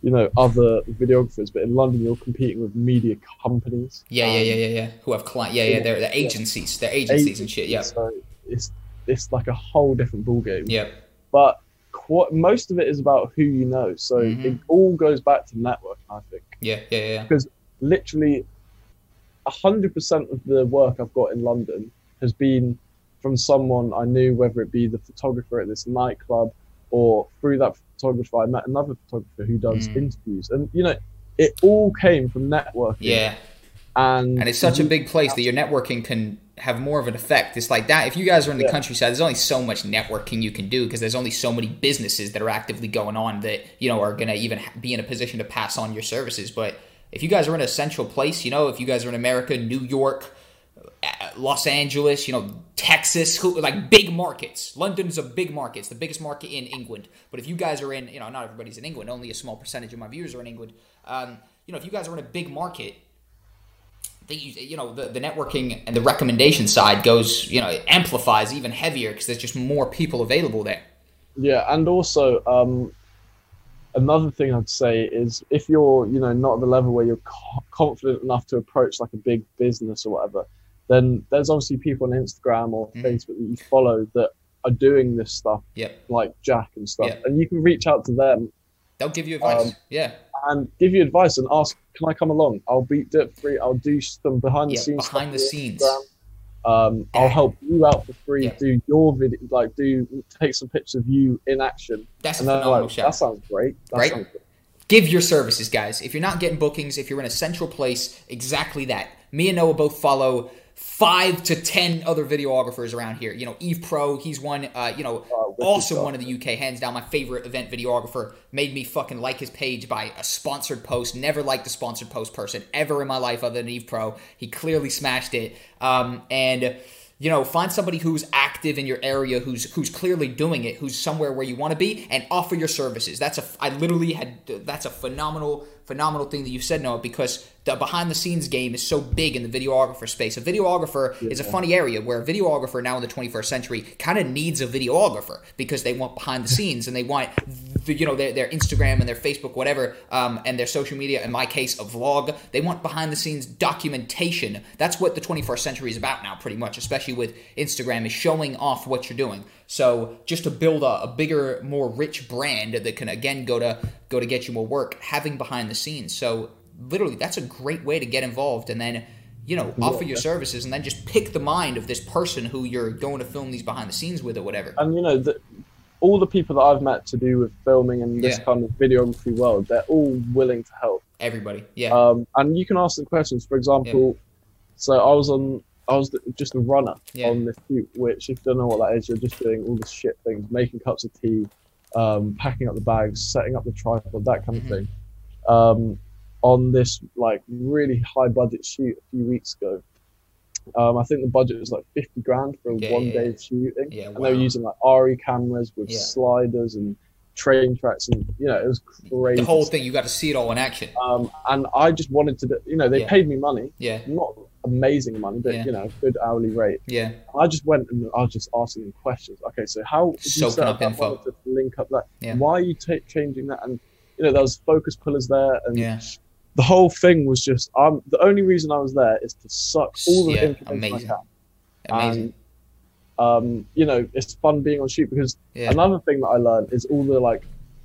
you know, other videographers. But in London, you're competing with media companies. Yeah, yeah, um, yeah, yeah, yeah. Who have client? Yeah, yeah. They're, they're agencies. They're agencies and shit. Yeah. So it's it's like a whole different ballgame. Yeah. But qu- most of it is about who you know. So Mhm. it all goes back to networking, I think. Yeah, yeah, yeah, yeah. literally hundred percent of the work I've got in London has been from someone I knew, whether it be the photographer at this nightclub or through that photographer I met another photographer who does Mm. interviews, and you know, it all came from networking. Yeah. and And it's such a big place that your networking can have more of an effect. It's like that. If you guys are in the Yeah. countryside, there's only so much networking you can do because there's only so many businesses that are actively going on that you know are going to even be in a position to pass on your services. But if you guys are in a central place, you know, if you guys are in America, New York, Los Angeles, you know, Texas, who, like big markets. London is a big market. It's the biggest market in England. But if you guys are in, you know, not everybody's in England. Only a small percentage of my viewers are in England. Um, you know, if you guys are in a big market, they you know, the, the networking and the recommendation side goes, you know, it amplifies even heavier because there's just more people available there. Yeah, and also um, another thing I'd say is if you're, you know, not at the level where you're co- confident enough to approach like a big business or whatever, then there's obviously people on Instagram or Mhm. Facebook that you follow that are doing this stuff, Yep. like Jack and stuff, Yeah. and you can reach out to them They'll give you advice. Um, yeah. and give you advice and ask, "Can I come along? I'll be do it for free. I'll do some behind the Yeah. scenes Behind the scenes. Um, I'll help you out for free. Yeah. Do your video, like do take some pictures of you in action. That's a And they're phenomenal like, shout. that sounds great. That Right? sounds great. give your services, guys. If you're not getting bookings, if you're in a central place, exactly that. Me and Noah both follow five to ten other videographers around here. You know, Eve Pro, he's one. Uh, you know, Uh, wicked awesome one of the UK, hands down, my favorite event videographer. Made me fucking like his page by a sponsored post. Never liked a sponsored post person ever in my life other than Eve Pro. He clearly smashed it. Um, and you know, find somebody who's active in your area, who's who's clearly doing it, who's somewhere where you want to be, and offer your services. That's a I literally had that's a phenomenal phenomenal thing that you said, Noah, because the behind the scenes game is so big in the videographer space. A videographer is a funny area where a videographer now in the 21st century kind of needs a videographer because they want behind the scenes and they want the, you know their, their Instagram and their Facebook whatever um, and their social media. In my case, a vlog. They want behind the scenes documentation. That's what the 21st century is about now, pretty much, especially with Instagram, is showing off what you're doing. So just to build a, a bigger, more rich brand that can again go to go to get you more work, having behind the scenes. So literally, that's a great way to get involved, and then you know offer your services, and then just pick the mind of this person who you're going to film these behind the scenes with or whatever. And you know, the, all the people that I've met to do with filming and this Yeah. kind of videography world, they're all willing to help. Everybody. Yeah. Um, and you can ask them questions. For example, so I was on, I was just a runner Yeah. on this shoot, which if you don't know what that is, you're just doing all the shit things, making cups of tea, um, packing up the bags, setting up the tripod, that kind of Mhm. thing. Um, on this like really high budget shoot a few weeks ago. Um, I think the budget was like 50 grand for a Yeah, one yeah, day of shooting. Yeah, And they were using like RE cameras with sliders and train tracks and you know, it was crazy. the whole thing, you got to see it all in action. Um, and I just wanted to, you know, they Yeah. paid me money, Yeah. not amazing money, but Yeah. you know, good hourly rate. Yeah. I just went and I was just asking them questions. Okay, so how Soaking up info. to link up that? Yeah. Why are you ta changing that? And you know, there was focus pullers there, and Yeah. the whole thing was just. Um, the only reason I was there is to suck all the Yeah, information amazing. I can. Amazing. And um, you know, it's fun being on shoot because Yeah. another thing that I learned is all the like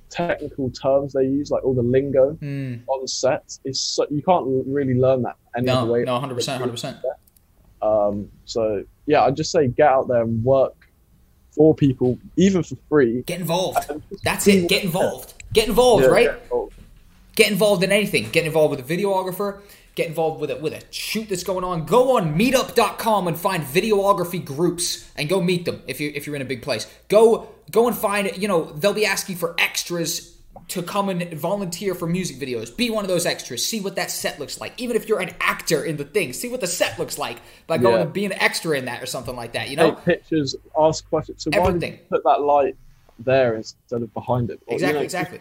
technical terms they use, like all the lingo Hmm. on set. Is so, you can't really learn that any No, other way. no, 100%, 100%. Um, so yeah, I'd just say get out there and work for people, even for free. Get involved. That's it. Get involved. Get involved, Yeah, right? get involved. Get involved in anything. Get involved with a videographer. Get involved with it with a shoot that's going on. Go on meetup.com and find videography groups and go meet them if you if you're in a big place. Go go and find, you know, they'll be asking for extras to come and volunteer for music videos. Be one of those extras. See what that set looks like. Even if you're an actor in the thing, see what the set looks like by going Yeah. and being an extra in that or something like that, you know? Take pictures, ask questions. So Everything. you put that light there instead of behind it? Or, you Exactly, know, exactly.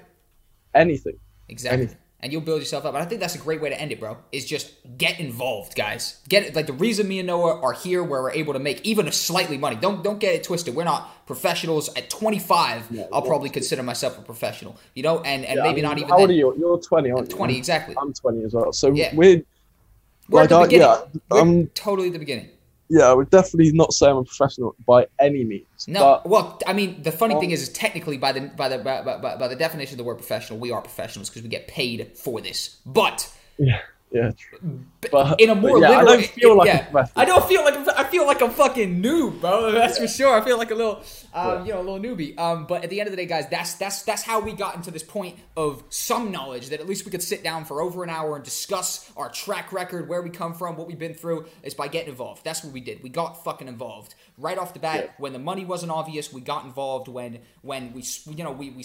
Anything. Exactly. Anything. And you'll build yourself up. And I think that's a great way to end it, bro. Is just get involved, guys. Get it. Like the reason me and Noah are here, where we're able to make even a slightly money. Don't don't get it twisted. We're not professionals. At 25, Yeah, I'll probably consider myself a professional. You know, and and Yeah, maybe I mean, not even How old are you? You're 20, aren't you? 20, exactly. I'm 20 as well. So Yeah. we're We're at the like, I- beginning. yeah, We're um, totally at the beginning. Yeah, we're definitely not saying I'm a professional by any means. No, but well, I mean, the funny Um, thing is, is technically by the by the by, by, by the definition of the word professional, we are professionals because we get paid for this. But yeah, yeah. true. But, in a more yeah, I don't feel like yeah. I don't feel like I'm, feel like I'm fucking noob, bro. That's for sure. I feel like a little, um, Yeah. you know, a little newbie. Um, but at the end of the day, guys, that's that's that's how we got into this point of some knowledge that at least we could sit down for over an hour and discuss our track record, where we come from, what we've been through, is by getting involved. That's what we did. We got fucking involved right off the bat Yeah. when the money wasn't obvious. We got involved when when we you know we we.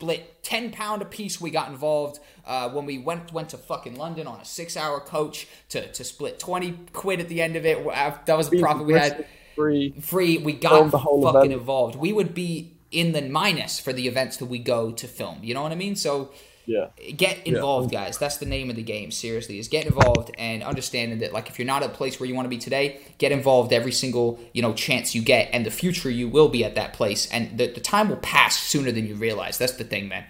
Split ten pound a piece. We got involved uh, when we went went to fucking London on a six hour coach to, to split twenty quid at the end of it. Uh, That was the profit we had Free. free. We got fucking event. involved. We would be in the minus for the events that we go to film. You know what I mean? So Yeah. get involved, guys. That's the name of the game. Seriously, is get involved and understanding that like if you're not at a place where you want to be today, get involved every single you know chance you get, and the future you will be at that place, and the, the time will pass sooner than you realize. That's the thing, man.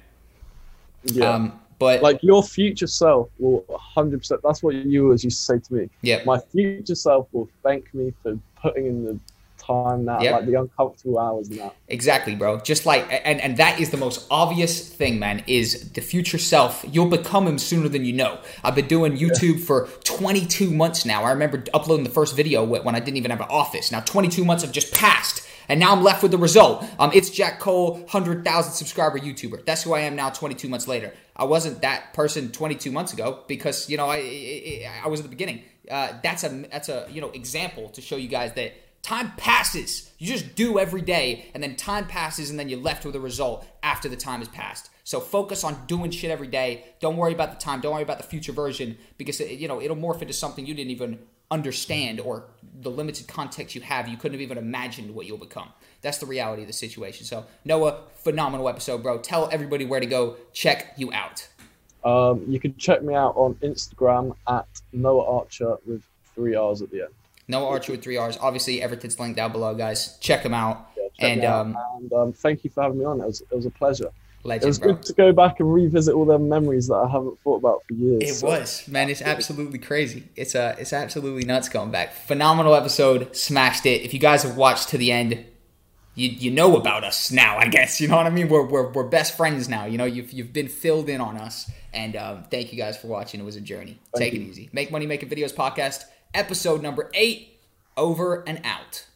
Yeah. Um, but like your future self will 100%. That's what you always used to say to me. yeah, My future self will thank me for putting in the time now, Yep. like the uncomfortable hours now. Exactly, bro. Just like and and that is the most obvious thing, man, is the future self. You'll become him sooner than you know. I've been doing YouTube for 22 months now. I remember uploading the first video when I didn't even have an office. Now 22 months have just passed. And now I'm left with the result. Um, it's Jack Cole, 100,000 subscriber YouTuber. That's who I am now 22 months later. I wasn't that person 22 months ago because, you know, I, I, I was at the beginning. Uh, that's a, that's a, you know, example to show you guys that Time passes. You just do every day, and then time passes, and then you're left with a result after the time has passed. So focus on doing shit every day. Don't worry about the time. Don't worry about the future version because it, you know it'll morph into something you didn't even understand or the limited context you have. You couldn't have even imagined what you'll become. That's the reality of the situation. So Noah, phenomenal episode, bro. Tell everybody where to go. Check you out. Um, you can check me out on Instagram at Noah Archer with three R's at the end. Noah Archer with three R's. Obviously, Everton's link down below, guys. Check him out. Yeah, check And out. um, and um, thank you for having me on. It was, it was a pleasure. It was bro. good to go back and revisit all the memories that I haven't thought about for years. It So, was, man. It's absolutely crazy. It's uh, it's absolutely nuts going back. Phenomenal episode, smashed it. If you guys have watched to the end, you you know about us now. I guess you know what I mean. We're we're, we're best friends now. You know, you've you've been filled in on us, and um, thank you guys for watching. It was a journey. Thank Take it easy. Make money making videos podcast, episode number eight, over and out.